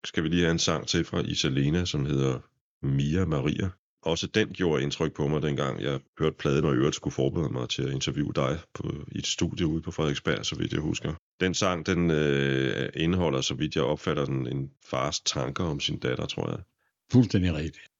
skal vi lige have en sang til fra Isalena, som hedder Mia Maria. Også den gjorde indtryk på mig, dengang jeg hørte pladen, og i øvrigt skulle forberede mig til at interviewe dig på, i et studie ude på Frederiksberg, så vidt jeg husker. Den sang, den øh, indeholder, så vidt jeg opfatter den, en fars tanker om sin datter, tror jeg. Fuldstændig rigtigt.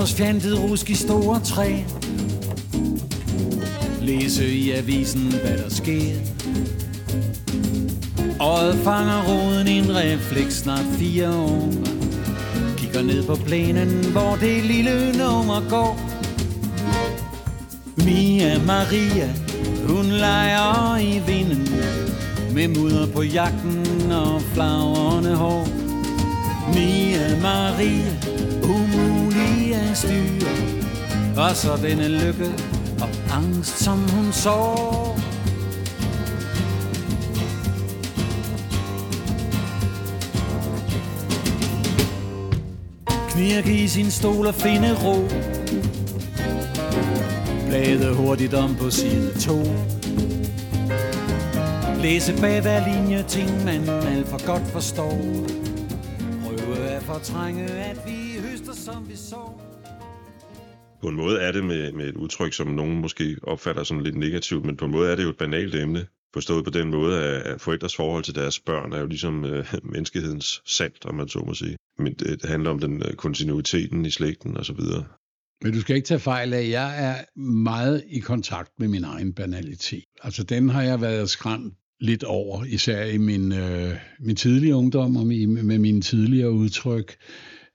Forårsfjantet rusk i store træ. Læse i avisen, hvad der sker. Øjet fanger roden i en refleks snart fire år. Kigger ned på plænen, hvor det lille nummer går. Mia Maria, hun leger i vinden Med mudder på jakken og flagrende hår. Mia Maria, styr Og så denne lykke og angst, som hun sår. Knirke i sin stol og finde ro. Blade hurtigt om på side 2 Læse bag hver linje ting, man alt for godt forstår. Prøve at fortrænge, at vi høster, som vi så på en måde er det med, med et udtryk, som nogen måske opfatter som lidt negativt, men på en måde er det jo et banalt emne. Forstået på den måde, at forældres forhold til deres børn er jo ligesom øh, menneskehedens salt, om man så må sige. Men det, handler om den øh, kontinuiteten i slægten og så videre. Men du skal ikke tage fejl af, jeg er meget i kontakt med min egen banalitet. Altså den har jeg været skræmt lidt over, især i min, øh, min tidlige ungdom og med, med mine tidligere udtryk.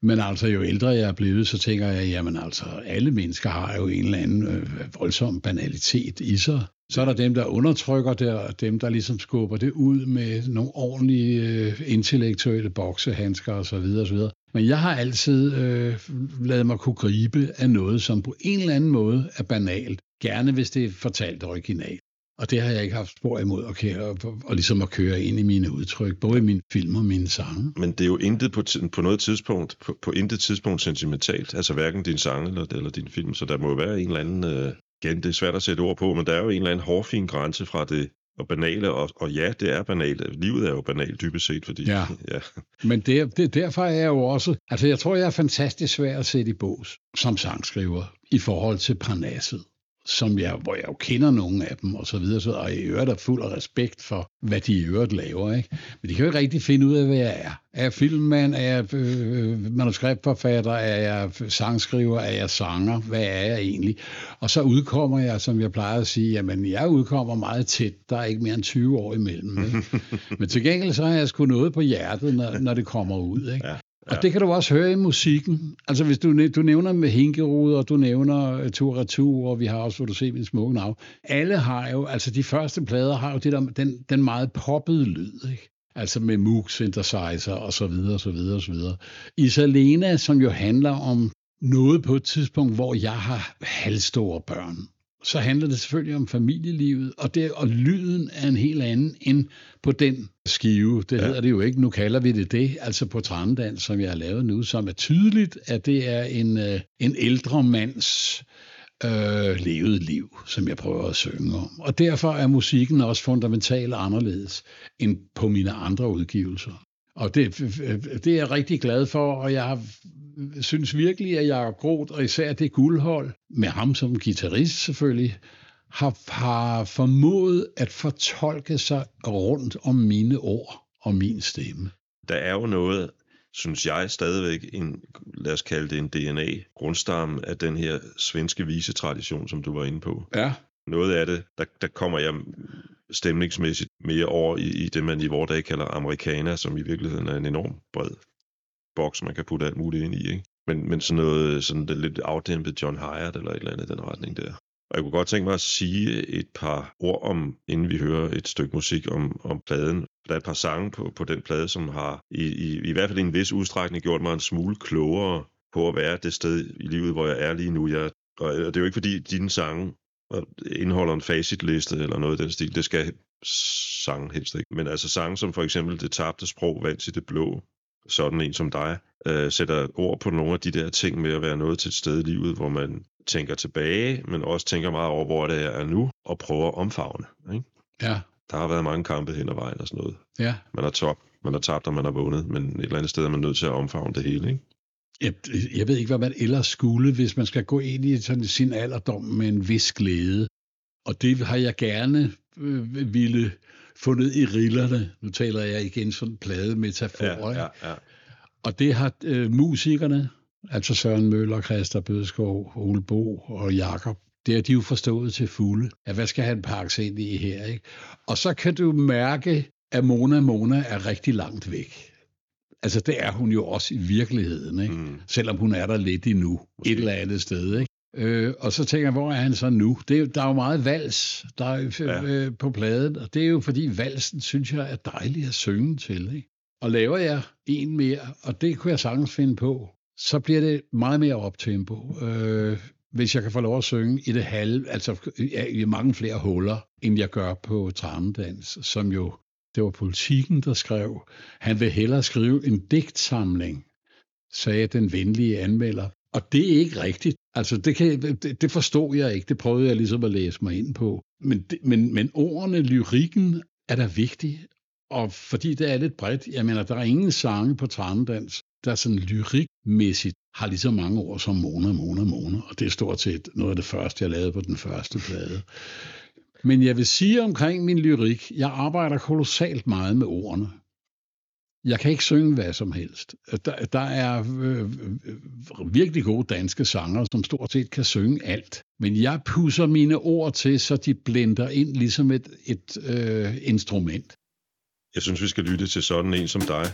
Men altså, jo ældre jeg er blevet, så tænker jeg, jamen altså, alle mennesker har jo en eller anden øh, voldsom banalitet i sig. Så er der dem, der undertrykker det, og dem, der ligesom skubber det ud med nogle ordentlige øh, intellektuelle boksehandsker osv. osv. Men jeg har altid øh, lavet mig kunne gribe af noget, som på en eller anden måde er banalt. Gerne hvis det er fortalt originalt. Og det har jeg ikke haft spor imod at køre, og, og ligesom at køre ind i mine udtryk, både i mine film og mine sange. Men det er jo intet på, på noget tidspunkt, på, på intet tidspunkt sentimentalt, altså hverken din sang eller, eller din film, så der må jo være en eller anden, øh, igen, det er svært at sætte ord på, men der er jo en eller anden hårfin grænse fra det og banale, og, og ja, det er banalt. Livet er jo banalt dybest set, fordi... Ja, ja. men det, det, derfor er jeg jo også... Altså, jeg tror, jeg er fantastisk svær at sætte i bås som sangskriver i forhold til Parnasset som jeg, hvor jeg jo kender nogle af dem og så videre, så, og jeg øvrigt er fuld af respekt for, hvad de i øvrigt laver. Ikke? Men de kan jo ikke rigtig finde ud af, hvad jeg er. Er jeg filmmand? Er jeg øh, manuskriptforfatter? Er jeg sangskriver? Er jeg sanger? Hvad er jeg egentlig? Og så udkommer jeg, som jeg plejer at sige, jamen jeg udkommer meget tæt. Der er ikke mere end 20 år imellem. Ikke? Men til gengæld så har jeg sgu noget på hjertet, når, når det kommer ud. Ikke? Ja. Og det kan du også høre i musikken. Altså hvis du, du nævner med Hinkerud, og du nævner øh, uh, Tur Retur, og vi har også, hvor du ser min smukke navn. Alle har jo, altså de første plader har jo det der, den, den meget poppede lyd, ikke? Altså med Moog synthesizer og så videre, og så videre, og så videre. Isalena, som jo handler om noget på et tidspunkt, hvor jeg har halvstore børn så handler det selvfølgelig om familielivet, og, det, og lyden er en helt anden end på den skive. Det ja. hedder det jo ikke, nu kalder vi det det, altså på Trandans, som jeg har lavet nu, som er tydeligt, at det er en, øh, en ældre mands øh, levet liv, som jeg prøver at synge om. Og derfor er musikken også fundamentalt anderledes end på mine andre udgivelser. Og det, det er jeg rigtig glad for, og jeg synes virkelig, at Jacob Groth, og især det guldhold, med ham som guitarist selvfølgelig, har, har formået at fortolke sig rundt om mine ord og min stemme. Der er jo noget, synes jeg stadigvæk, en, lad os kalde det en DNA-grundstamme af den her svenske visetradition, som du var inde på. Ja. Noget af det, der, der kommer jeg stemningsmæssigt mere over i, i det, man i vores dag kalder amerikaner, som i virkeligheden er en enorm bred boks, man kan putte alt muligt ind i. Ikke? Men, men sådan noget sådan det lidt afdæmpet John Hyatt eller et eller andet i den retning der. Og jeg kunne godt tænke mig at sige et par ord om, inden vi hører et stykke musik om, om pladen. Der er et par sange på, på den plade, som har i, i, i hvert fald i en vis udstrækning gjort mig en smule klogere på at være det sted i livet, hvor jeg er lige nu. Jeg, og det er jo ikke fordi dine sange indeholder en facitliste eller noget i den stil. Det skal sange helst ikke. Men altså sange som for eksempel Det tabte sprog, Vand til det blå, sådan en som dig, øh, sætter ord på nogle af de der ting med at være noget til et sted i livet, hvor man tænker tilbage, men også tænker meget over, hvor det er nu, og prøver at omfavne. Ikke? Ja. Der har været mange kampe hen ad vejen og sådan noget. Ja. Man har top, man har tabt, og man har vundet, men et eller andet sted er man nødt til at omfavne det hele. Ikke? Jeg, jeg ved ikke, hvad man ellers skulle, hvis man skal gå ind i sådan sin alderdom med en vis glæde. Og det har jeg gerne øh, ville fundet i rillerne. Nu taler jeg igen sådan plade metafor. Ja, ja, ja. Og det har øh, musikerne, altså Søren Møller, Christa Bødskov, Ole Bo og Jakob, det har de jo forstået til fulde, at hvad skal han pakke ind i her, ikke? Og så kan du mærke, at Mona Mona er rigtig langt væk. Altså, det er hun jo også i virkeligheden, ikke? Mm. selvom hun er der lidt endnu, Måske. et eller andet sted. Ikke? Øh, og så tænker jeg, hvor er han så nu? Det er, der er jo meget vals der er, ja. øh, på pladen, og det er jo fordi valsen, synes jeg, er dejlig at synge til. Ikke? Og laver jeg en mere, og det kunne jeg sagtens finde på, så bliver det meget mere optempo. Øh, hvis jeg kan få lov at synge i det halve, altså i mange flere huller, end jeg gør på Tranedans, som jo, det var politikken, der skrev, han vil hellere skrive en digtsamling, sagde den venlige anmelder. Og det er ikke rigtigt. Altså, det, kan, det, det forstod jeg ikke. Det prøvede jeg ligesom at læse mig ind på. Men, det, men, men ordene, lyrikken, er da vigtig. Og fordi det er lidt bredt, jeg mener, der er ingen sange på Tranedans, der sådan lyrikmæssigt har lige så mange ord som Mona, Mona, Mona. Og det er stort set noget af det første, jeg lavede på den første plade. Men jeg vil sige omkring min lyrik, jeg arbejder kolossalt meget med ordene. Jeg kan ikke synge hvad som helst. Der, der er øh, øh virkelig gode danske sanger, som stort set kan synge alt. Men jeg pusser mine ord til, så de blender ind ligesom et, et øh, instrument. Jeg synes, vi skal lytte til sådan en som dig.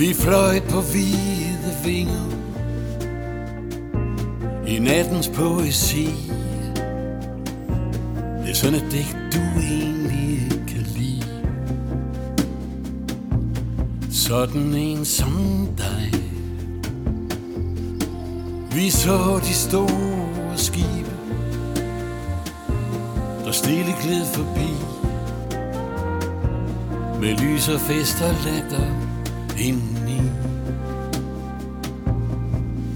Vi fløj på hvide vinger I nattens poesi. Det er sådan et digt, du egentlig ikke kan lide. Sådan en som dig. Vi så de store skibe Der stille gled forbi. Med lys og fest og latter indeni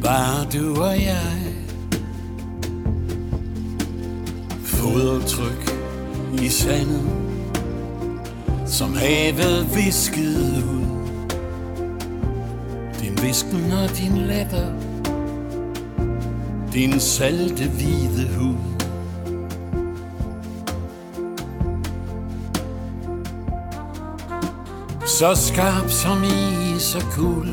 Bare du og jeg. Fodaftryk i sandet Som havet viskede ud. Din visken og din latter. Din salte hvide hud. Så skarp som is og kul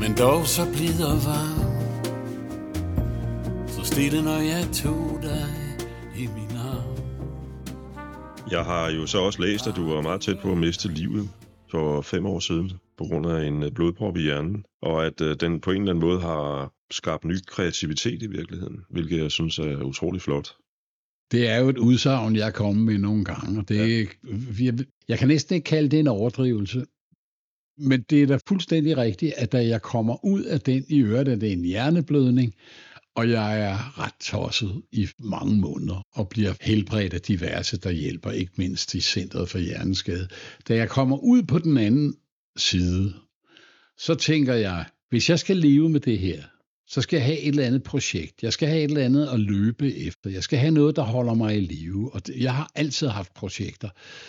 Men dog så blid og varm Så stille når jeg tog dig i min arm Jeg har jo så også læst, at du var meget tæt på at miste livet for fem år siden på grund af en øh, blodprop i hjernen, og at øh, den på en eller anden måde har skabt ny kreativitet i virkeligheden, hvilket jeg synes er utrolig flot. Det er jo et udsagn, jeg er kommet med nogle gange, og det ja. jeg, jeg kan næsten ikke kalde det en overdrivelse. Men det er da fuldstændig rigtigt, at da jeg kommer ud af den i øret, at det er en hjerneblødning, og jeg er ret tosset i mange måneder, og bliver helbredt af diverse, der hjælper, ikke mindst i Centret for Hjerneskade. Da jeg kommer ud på den anden side, så tænker jeg, hvis jeg skal leve med det her, så skal jeg have et eller andet projekt. Jeg skal have et eller andet at løbe efter. Jeg skal have noget, der holder mig i live. Og jeg har altid haft projekter.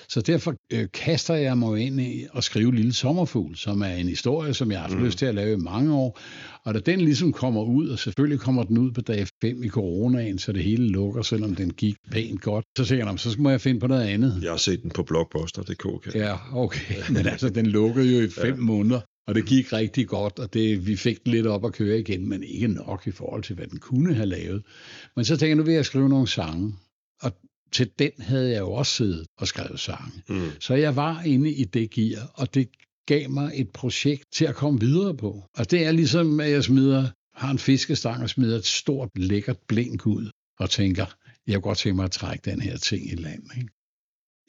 Så derfor øh, kaster jeg mig ind i at skrive Lille Sommerfugl, som er en historie, som jeg har haft mm. lyst til at lave i mange år. Og da den ligesom kommer ud, og selvfølgelig kommer den ud på dag 5 i coronaen, så det hele lukker, selvom den gik pænt godt, så tænker jeg, så må jeg finde på noget andet. Jeg har set den på blogposter.dk. Ja, okay. Men altså, den lukkede jo i fem ja. måneder. Og det gik rigtig godt, og det, vi fik den lidt op at køre igen, men ikke nok i forhold til, hvad den kunne have lavet. Men så tænkte jeg, nu vil jeg skrive nogle sange. Og til den havde jeg jo også siddet og skrevet sange. Mm. Så jeg var inde i det gear, og det gav mig et projekt til at komme videre på. Og det er ligesom, at jeg smider, har en fiskestang og smider et stort, lækkert blink ud, og tænker, jeg kunne godt tænke mig at trække den her ting i land. Ikke?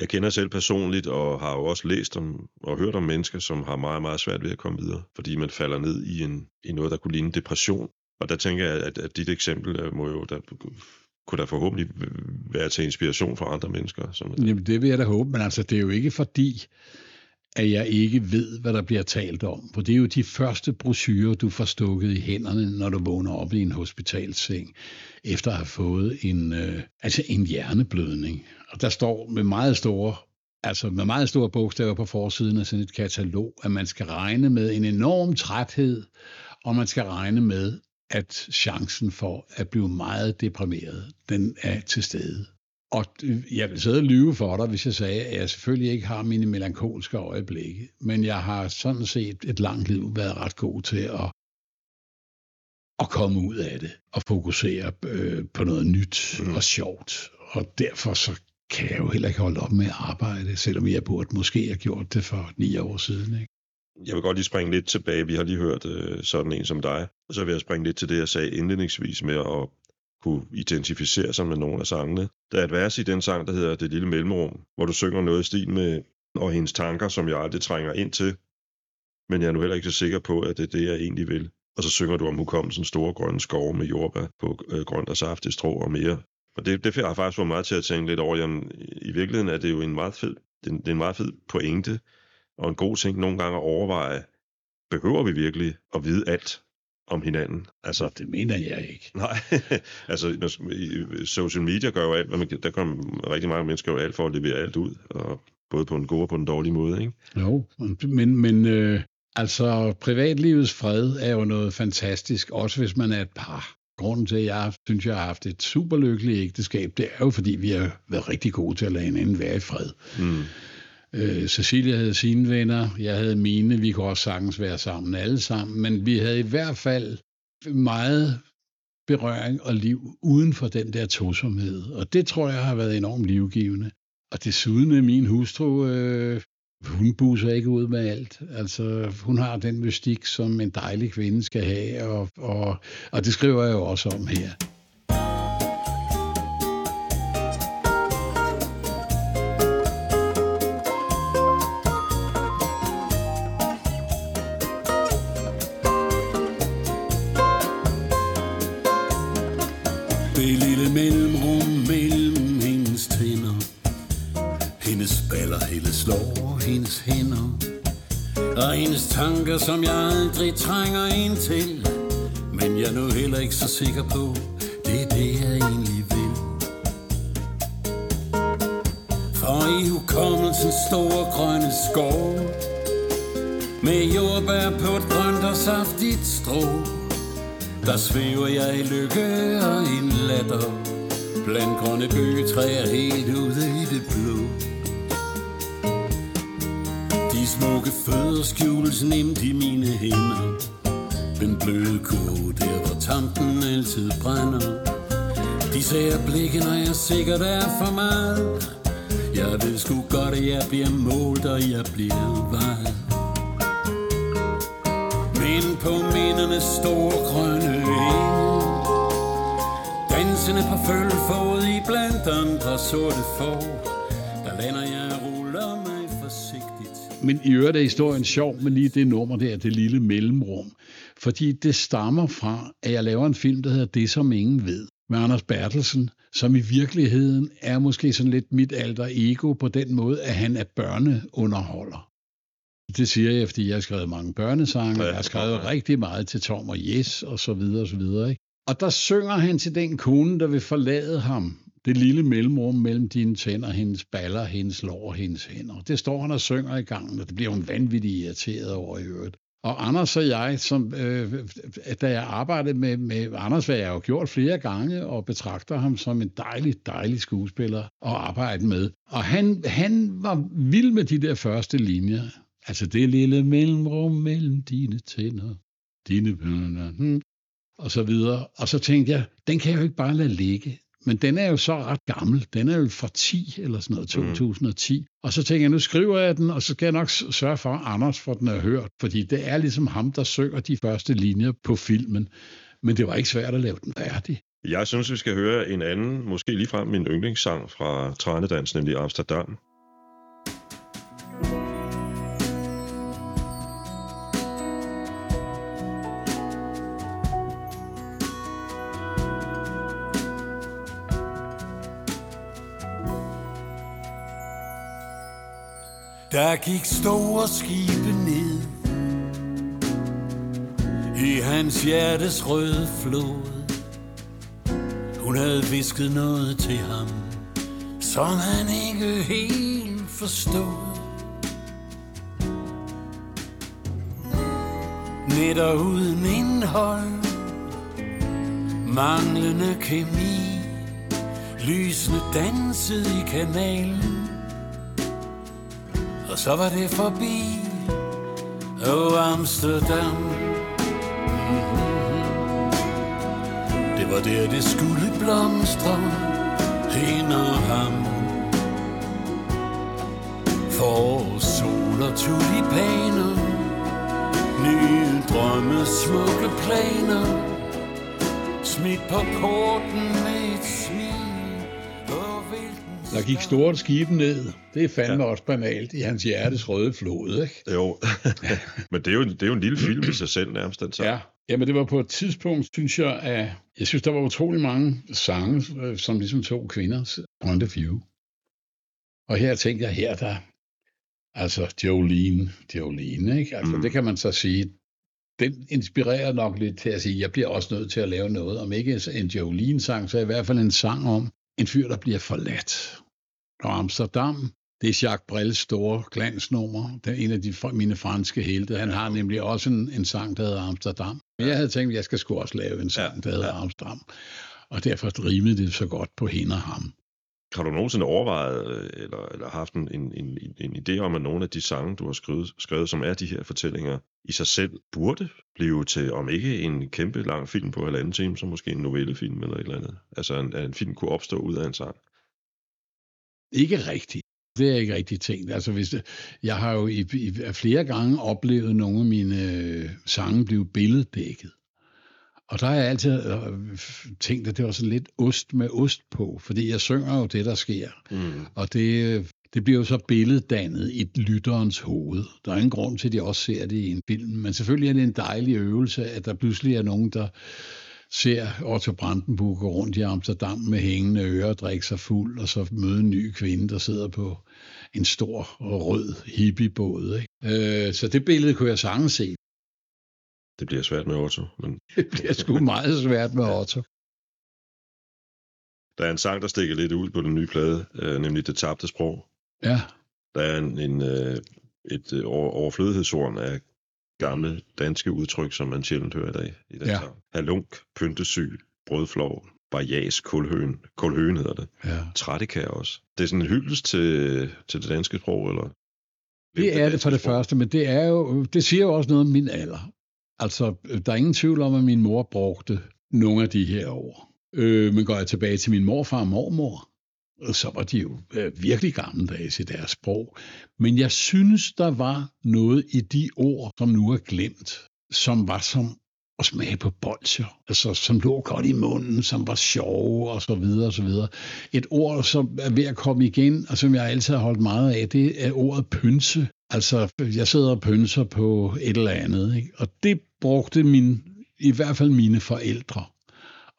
Jeg kender selv personligt, og har jo også læst om og hørt om mennesker, som har meget, meget svært ved at komme videre, fordi man falder ned i, en, i noget, der kunne ligne depression. Og der tænker jeg, at, at dit eksempel øh, må jo, der, kunne da forhåbentlig være til inspiration for andre mennesker. Som Jamen, det vil jeg da håbe, men altså, det er jo ikke fordi, at jeg ikke ved, hvad der bliver talt om. For det er jo de første brochurer, du får stukket i hænderne, når du vågner op i en hospitalseng, efter at have fået en, øh, altså en hjerneblødning. Der står med meget store altså med meget store bogstaver på forsiden af sådan et katalog, at man skal regne med en enorm træthed, og man skal regne med, at chancen for at blive meget deprimeret, den er til stede. Og jeg vil sidde og lyve for dig, hvis jeg sagde, at jeg selvfølgelig ikke har mine melankolske øjeblikke, men jeg har sådan set et langt liv været ret god til at, at komme ud af det og fokusere øh, på noget nyt mm. og sjovt. Og derfor så kan jeg jo heller ikke holde op med at arbejde, selvom jeg burde måske have gjort det for ni år siden. Ikke? Jeg vil godt lige springe lidt tilbage. Vi har lige hørt øh, sådan en som dig. Og så vil jeg springe lidt til det, jeg sagde indledningsvis med at kunne identificere sig med nogle af sangene. Der er et vers i den sang, der hedder Det lille mellemrum, hvor du synger noget i stil med og hendes tanker, som jeg aldrig trænger ind til. Men jeg er nu heller ikke så sikker på, at det er det, jeg egentlig vil. Og så synger du om hukommelsen store grønne skove med jordbær på øh, grønt og saftigt strå og mere. Og det, det har faktisk fået mig til at tænke lidt over, jamen i virkeligheden er det jo en meget fed, det, det er en meget fed pointe, og en god ting nogle gange at overveje, behøver vi virkelig at vide alt om hinanden. Altså, det mener jeg ikke. Nej, altså social media gør jo alt, man, der kommer rigtig mange mennesker jo alt for at levere alt ud, og både på en god og på en dårlig måde, ikke? Jo, men, men øh, altså privatlivets fred er jo noget fantastisk, også hvis man er et par. Grunden til, at jeg synes, jeg har haft et super lykkeligt ægteskab, det er jo, fordi vi har været rigtig gode til at lade hinanden være i fred. Mm. Øh, Cecilia havde sine venner, jeg havde mine, vi kunne også sagtens være sammen alle sammen, men vi havde i hvert fald meget berøring og liv uden for den der tosomhed, og det tror jeg har været enormt livgivende. Og desuden er min hustru øh, hun buser ikke ud med alt. Altså, hun har den mystik, som en dejlig kvinde skal have, og, og, og det skriver jeg jo også om her. Det lille mellemrum mellem hendes tænder Hendes baller, hele slår hendes hænder Og hendes tanker, som jeg aldrig trænger ind til. Men jeg er nu heller ikke så sikker på Det er det, jeg egentlig vil. For i hukommelsens store grønne skov Med jordbær på et grønt og saftigt strå der svæver jeg i lykke og en latter. Blandt grønne bøgetræer helt ude i det blå smukke fødder skjules nemt i mine hænder. Den bløde kurve der hvor tampen altid brænder. De ser blikke når jeg sikkert er for meget. Jeg ved sgu godt at jeg bliver målt og jeg bliver vejet men på mindernes store grønne eng Dansende på følfod i blandt andre sorte får. Der lander jeg men i øvrigt er historien sjov med lige det nummer der, det lille mellemrum. Fordi det stammer fra, at jeg laver en film, der hedder Det, som ingen ved, med Anders Bertelsen, som i virkeligheden er måske sådan lidt mit alter ego på den måde, at han er børneunderholder. Det siger jeg, fordi jeg har skrevet mange børnesange, jeg har skrevet rigtig meget til Tom og Jes og så videre og så videre. Ikke? Og der synger han til den kone, der vil forlade ham. Det lille mellemrum mellem dine tænder, hendes baller, hendes lår og hendes hænder. Det står han og synger i gangen, og det bliver hun vanvittigt irriteret over i øvrigt. Og Anders og jeg, som, øh, da jeg arbejdede med, med Anders, hvad jeg jo gjort flere gange, og betragter ham som en dejlig, dejlig skuespiller at arbejde med. Og han, han var vild med de der første linjer. Altså det lille mellemrum mellem dine tænder, dine hmm, og så videre. Og så tænkte jeg, den kan jeg jo ikke bare lade ligge. Men den er jo så ret gammel. Den er jo fra 10 eller sådan noget, 2010. Mm. Og så tænker jeg, nu skriver jeg den, og så skal jeg nok sørge for, at Anders får den er hørt. Fordi det er ligesom ham, der synger de første linjer på filmen. Men det var ikke svært at lave den færdig. Jeg synes, vi skal høre en anden, måske ligefrem min yndlingssang fra Trænedans, nemlig Amsterdam. Der gik store skibe ned I hans hjertes røde flod. Hun havde visket noget til ham Som han ikke helt forstod. Netter uden indhold Manglende kemi Lysene dansede i kanalen og så var det forbi Oh Amsterdam. Mm-hmm. Det var der, det skulle blomstre Hende og ham. For sol og tulipaner Nye drømme, smukke planer. Smidt på porten med der gik store skibe ned. Det er fandme ja. også banalt i hans hjertes røde flod, ikke? Jo, men det er, jo, det er jo en lille film i sig selv nærmest, den sang. Ja, Jamen, det var på et tidspunkt, synes jeg, at jeg synes, der var utrolig mange sange, øh, som ligesom to kvinders point of view. Og her tænkte jeg, her der, altså Jolene, Jolene, ikke? Altså, mm. det kan man så sige, den inspirerer nok lidt til at sige, jeg bliver også nødt til at lave noget, om ikke en Jolene-sang, så i hvert fald en sang om en fyr, der bliver forladt. Og Amsterdam, det er Jacques Brels store glansnummer. Det er en af de, mine franske helte. Han har nemlig også en, en sang, der hedder Amsterdam. Men jeg havde tænkt, at jeg skal sgu også lave en sang, der hedder. Amsterdam. Og derfor rimede det så godt på hende og ham. Har du nogensinde overvejet, øh, eller, eller haft en, en, en, en idé om, at nogle af de sange, du har skrevet, skrevet, som er de her fortællinger, i sig selv burde blive til, om ikke en kæmpe lang film på halvanden time, så måske en novellefilm eller et eller andet? Altså, en, en film kunne opstå ud af en sang? Ikke rigtigt. Det er ikke rigtig tænkt. Altså, hvis det, jeg har jo i, i, flere gange oplevet nogle af mine øh, sange blive billeddækket. Og der har jeg altid øh, tænkt, at det var sådan lidt ost med ost på, fordi jeg synger jo det, der sker. Mm. Og det, det bliver jo så billeddannet i lytterens hoved. Der er ingen grund til, at de også ser det i en film, men selvfølgelig er det en dejlig øvelse, at der pludselig er nogen, der ser Otto Brandenburg gå rundt i Amsterdam med hængende ører, drikke sig fuld, og så møde en ny kvinde, der sidder på en stor rød hippiebåd. Ikke? Øh, så det billede kunne jeg sagtens se. Det bliver svært med Otto. Men... det bliver sgu meget svært med Otto. Der er en sang, der stikker lidt ud på den nye plade, øh, nemlig Det tabte sprog. Ja. Der er en, en, øh, et øh, overflødighedshorn af gamle danske udtryk, som man sjældent hører i dag. I den ja. Halunk, pyntesyg, brødflov, barjas, kulhøen. Kulhøen hedder det. Ja. Trættekær også. Det er sådan en hyldest til, til det danske sprog, eller? Det er det for det sprog? første, men det, er jo, det siger jo også noget om min alder. Altså, der er ingen tvivl om, at min mor brugte nogle af de her år. Øh, men går jeg tilbage til min morfar og mormor, så var de jo øh, virkelig gammeldags i deres sprog. Men jeg synes, der var noget i de ord, som nu er glemt, som var som at smage på bolcher, altså som lå godt i munden, som var sjove og så videre og så videre. Et ord, som er ved at komme igen, og som jeg altid har holdt meget af, det er ordet pynse. Altså, jeg sidder og pønser på et eller andet, ikke? og det brugte min, i hvert fald mine forældre.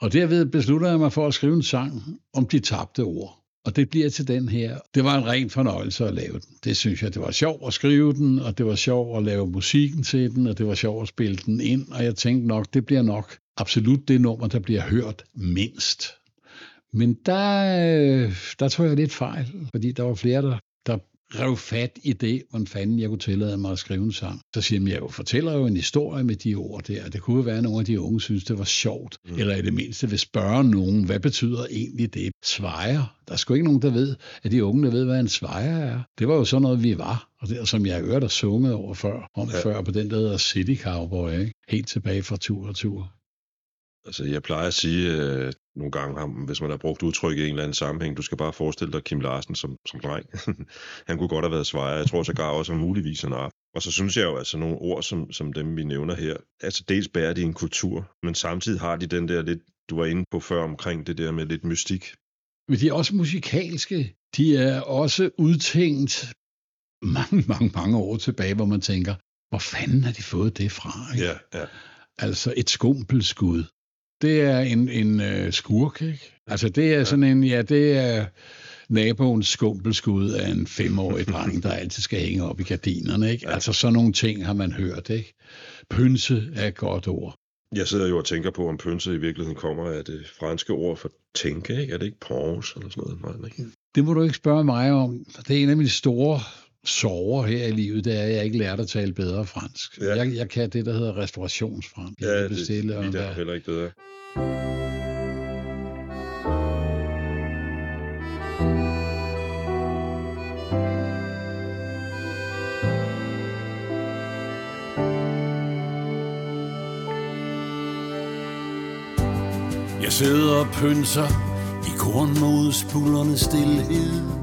Og derved beslutter jeg mig for at skrive en sang om de tabte ord. Og det bliver til den her. Det var en ren fornøjelse at lave den. Det synes jeg, det var sjovt at skrive den, og det var sjovt at lave musikken til den, og det var sjovt at spille den ind. Og jeg tænkte nok, det bliver nok absolut det nummer, der bliver hørt mindst. Men der, øh, der tog jeg lidt fejl, fordi der var flere, der, der rev fat i det, hvordan fanden jeg kunne tillade mig at skrive en sang. Så siger jeg, jeg jo fortæller jo en historie med de ord der. Det kunne være, at nogle af de unge synes, det var sjovt. Mm. Eller i det mindste vil spørge nogen, hvad betyder egentlig det? Svejer. Der er sgu ikke nogen, der ved, at de unge, der ved, hvad en svejer er. Det var jo sådan noget, vi var. Og det, som jeg hørte og sunget over før, om ja. før på den, der hedder City Cowboy, ikke? helt tilbage fra tur og tur. Altså, jeg plejer at sige øh, nogle gange, ham, hvis man har brugt udtryk i en eller anden sammenhæng, du skal bare forestille dig Kim Larsen som, som dreng. han kunne godt have været svejer. Jeg tror sågar også, at muligvis en af. Og så synes jeg jo, altså nogle ord, som, som dem vi nævner her, altså dels bærer de en kultur, men samtidig har de den der lidt, du var inde på før omkring det der med lidt mystik. Men de er også musikalske. De er også udtænkt mange, mange, mange år tilbage, hvor man tænker, hvor fanden har de fået det fra? Ikke? Ja, ja. Altså et skumpelskud det er en, en uh, skurk, ikke? Altså det er sådan en, ja, det er naboens skumpelskud af en femårig dreng, der altid skal hænge op i gardinerne, ikke? Altså sådan nogle ting har man hørt, ikke? Pønse er et godt ord. Jeg sidder jo og tænker på, om pønse i virkeligheden kommer af det franske ord for tænke, ikke? Er det ikke pause eller sådan noget? Nej, ikke? Det må du ikke spørge mig om. Det er en af mine store sover her i livet, det er, at jeg ikke lært at tale bedre fransk. Ja. Jeg, jeg kan det, der hedder restaurationsfransk. Ja, det, bestille, det er heller ikke bedre. Jeg sidder og pynser i kornmodspullernes stillhed.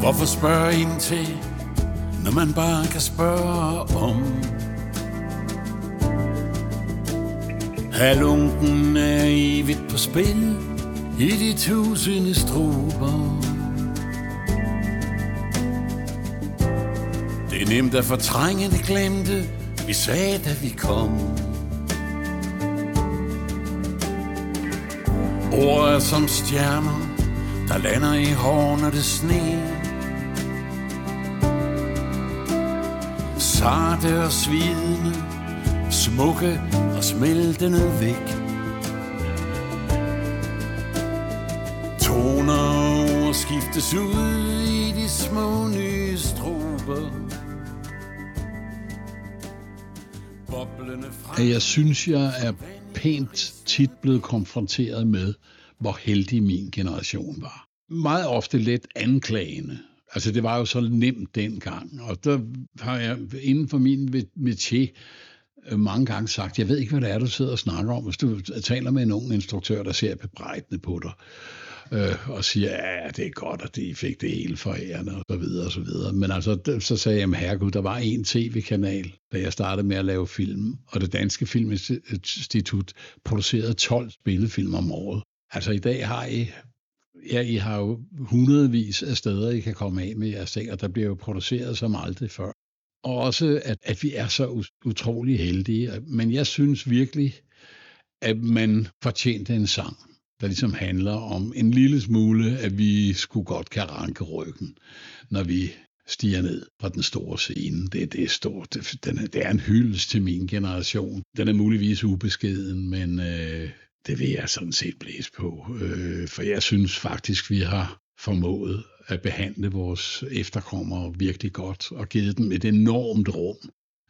Hvorfor spørge ind til, når man bare kan spørge om? Halunken er evigt på spil i de tusinde struber. Det er nemt at fortrænge det glemte, vi sagde, da vi kom. Ord er som stjerner, der lander i hår, når det sneer. Sarte og svidende, smukke og smeltende væk. Toner skiftes ud i de små nye struber. Jeg synes, jeg er pænt tit blevet konfronteret med, hvor heldig min generation var. Meget ofte lidt anklagende. Altså, det var jo så nemt dengang. Og der har jeg inden for min métier øh, mange gange sagt, jeg ved ikke, hvad det er, du sidder og snakker om, hvis du taler med en ung instruktør, der ser bebrejdende på dig. øh, og siger, ja, det er godt, at de fik det hele for ærende, og så videre, og så videre. Men altså, så sagde jeg, herregud, der var en tv-kanal, da jeg startede med at lave film, og det Danske Filminstitut producerede 12 spillefilm om året. Altså i dag har I Ja, I har jo hundredvis af steder, I kan komme af med jeres ting, og der bliver jo produceret som aldrig før. Og også, at, at vi er så utrolig heldige. Men jeg synes virkelig, at man fortjente en sang, der ligesom handler om en lille smule, at vi skulle godt kan ranke ryggen, når vi stiger ned fra den store scene. Det, det er stort. Det, den er, det er en hyldest til min generation. Den er muligvis ubeskeden, men øh, det vil jeg sådan set blæse på. Øh, for jeg synes faktisk, vi har formået at behandle vores efterkommere virkelig godt og givet dem et enormt rum.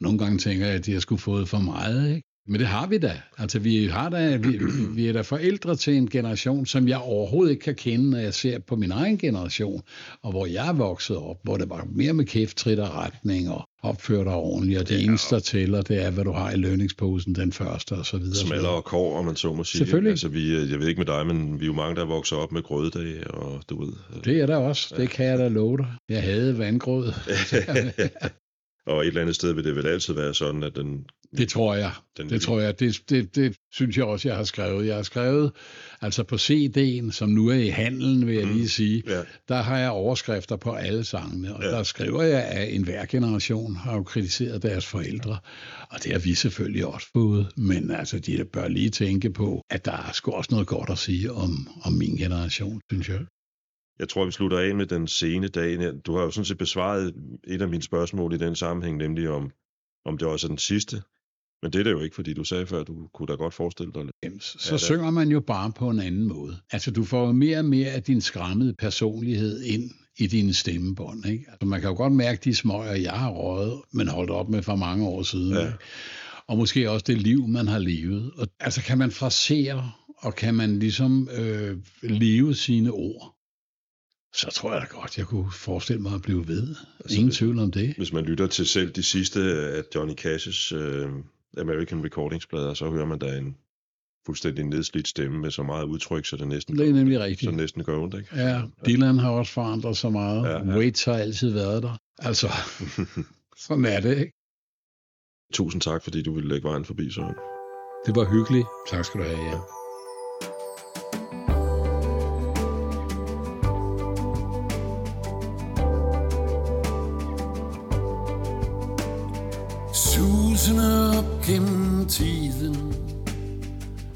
Nogle gange tænker jeg, at de har skulle fået for meget, ikke? Men det har vi da. Altså, vi, har da, vi, vi er da forældre til en generation, som jeg overhovedet ikke kan kende, når jeg ser på min egen generation, og hvor jeg er vokset op, hvor det var mere med kæft, trit og retning, og opføre dig ordentligt, og det ja. eneste, der tæller, det er, hvad du har i lønningsposen, den første, og så videre. Smaller og kår, om man så må sige. Selvfølgelig. Altså, vi, jeg ved ikke med dig, men vi er jo mange, der vokser op med grøddage, og du ved. Det er der også, det kan jeg da love dig. Jeg havde vandgrød. Og et eller andet sted vil det vel altid være sådan, at den... Det tror jeg. Den det tror jeg. Det, det, det synes jeg også, jeg har skrevet. Jeg har skrevet, altså på CD'en, som nu er i handelen, vil jeg mm. lige sige, ja. der har jeg overskrifter på alle sangene. Og ja. der skriver jeg, at enhver generation har jo kritiseret deres forældre. Og det har vi selvfølgelig også fået. Men altså, de bør lige tænke på, at der er sgu også noget godt at sige om, om min generation, synes jeg. Jeg tror, vi slutter af med den sene dag. Du har jo sådan set besvaret et af mine spørgsmål i den sammenhæng, nemlig om, om det også er den sidste. Men det er det jo ikke, fordi du sagde før, du kunne da godt forestille dig lidt. Så ja, synger man jo bare på en anden måde. Altså, du får mere og mere af din skræmmede personlighed ind i dine stemmebånd. Ikke? Altså, man kan jo godt mærke de smøger, jeg har røget, men holdt op med for mange år siden. Ja. Ikke? Og måske også det liv, man har levet. Og, altså, kan man frasere, og kan man ligesom øh, leve sine ord? så tror jeg da godt, jeg kunne forestille mig at blive ved. Altså, Ingen tvivl om det. Hvis man lytter til selv de sidste af Johnny Cash's uh, American Recordings-plader, så hører man da en fuldstændig nedslidt stemme med så meget udtryk, så det næsten, det er nemlig rigtigt. Så næsten gør ondt. Ikke? Ja, Dylan har også forandret så meget. Ja, ja. Waits har altid været der. Altså, sådan er det, ikke? Tusind tak, fordi du ville lægge vejen forbi, Søren. Det var hyggeligt. Tak skal du have, ja. Susende op gennem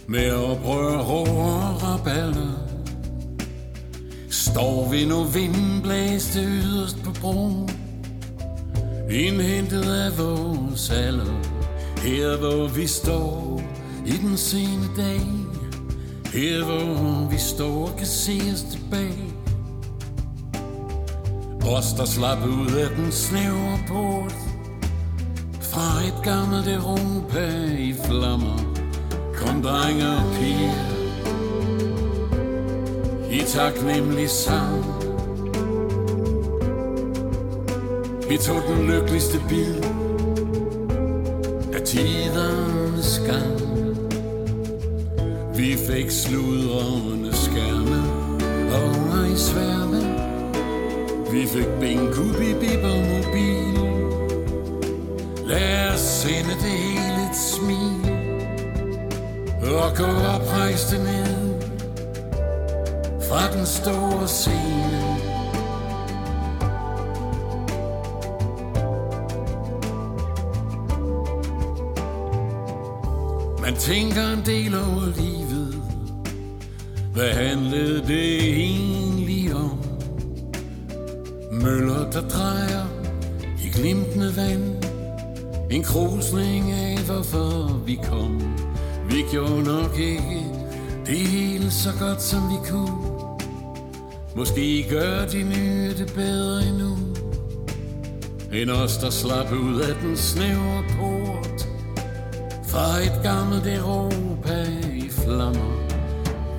Med oprør, rå og raballer Står vi nu vindblæste yderst på broen Indhentet af vores alder Her hvor vi står i den sene dag Her hvor vi står og kan se os tilbage. Os der slap ud af den snævre port var et gammelt Europa i flammer. Kom drenge og piger. I taknemmelig sang Vi tog den lykkeligste bid Af tidernes gang. Vi fik sludrende skærme Og i sværme Vi fik bingo, bibib og mobil. Lad os sende det hele et smil Og gå oprejste ned Fra den store scene. Man tænker en del over livet. Hvad handlede det egentlig om? Møller, der drejer i glimtende vand en krusning af, hvorfor vi kom. Vi gjorde nok ikke det hele så godt, som vi kunne. Måske gør de nye det bedre endnu. End os, der slap ud af den snævre port. Fra et gammelt Europa i flammer.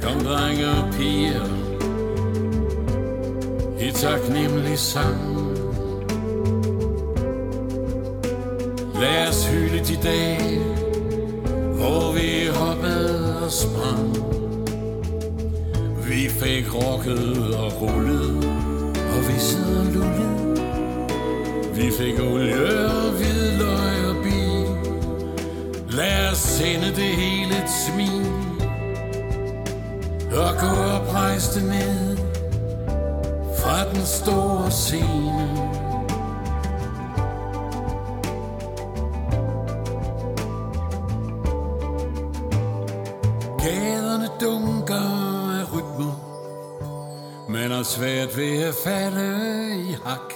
Kom drenge og piger. I taknemmelig sang. Skrokket og rullet, og vi sad og lullet. Vi fik olie og hvidløg og bil. Lad os sende det hele et smil. Og gå og rejse ned fra den store scene. Har svært ved at falde i hak.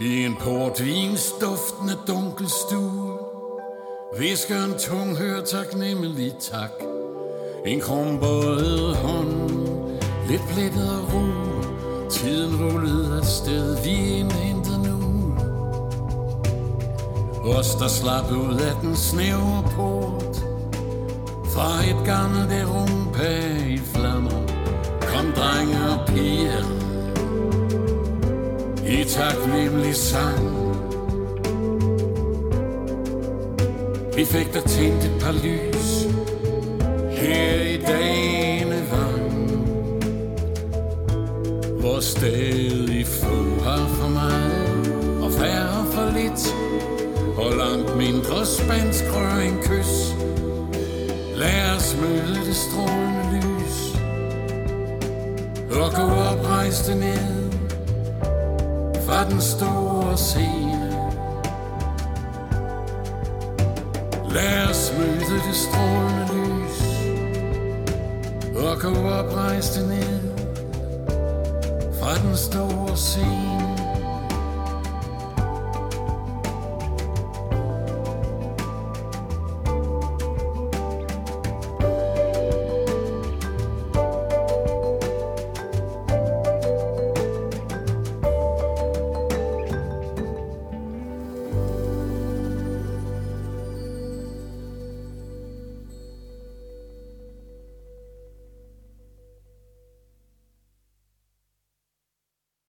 I en portvins dunkel stue Visker en tung hør taknemmelig tak. En krumbøjet hånd Lidt plettet og ro Tiden rullede afsted Vi indhenter nu. Os der slap ud af den snævre port fra et gammelt Europa i flammer drenge og piger. I taknemmelig sang. Vi fik der tændt et par lys Her i dagene vang Hvor stadig få har for meget Og færre for lidt Og langt mindre spansk rør en kys. Lad os møde det strålende og gå op, rejs ned Fra den store scene. Lad os møde det strålende lys. Og gå op, rejs ned Fra den store scene.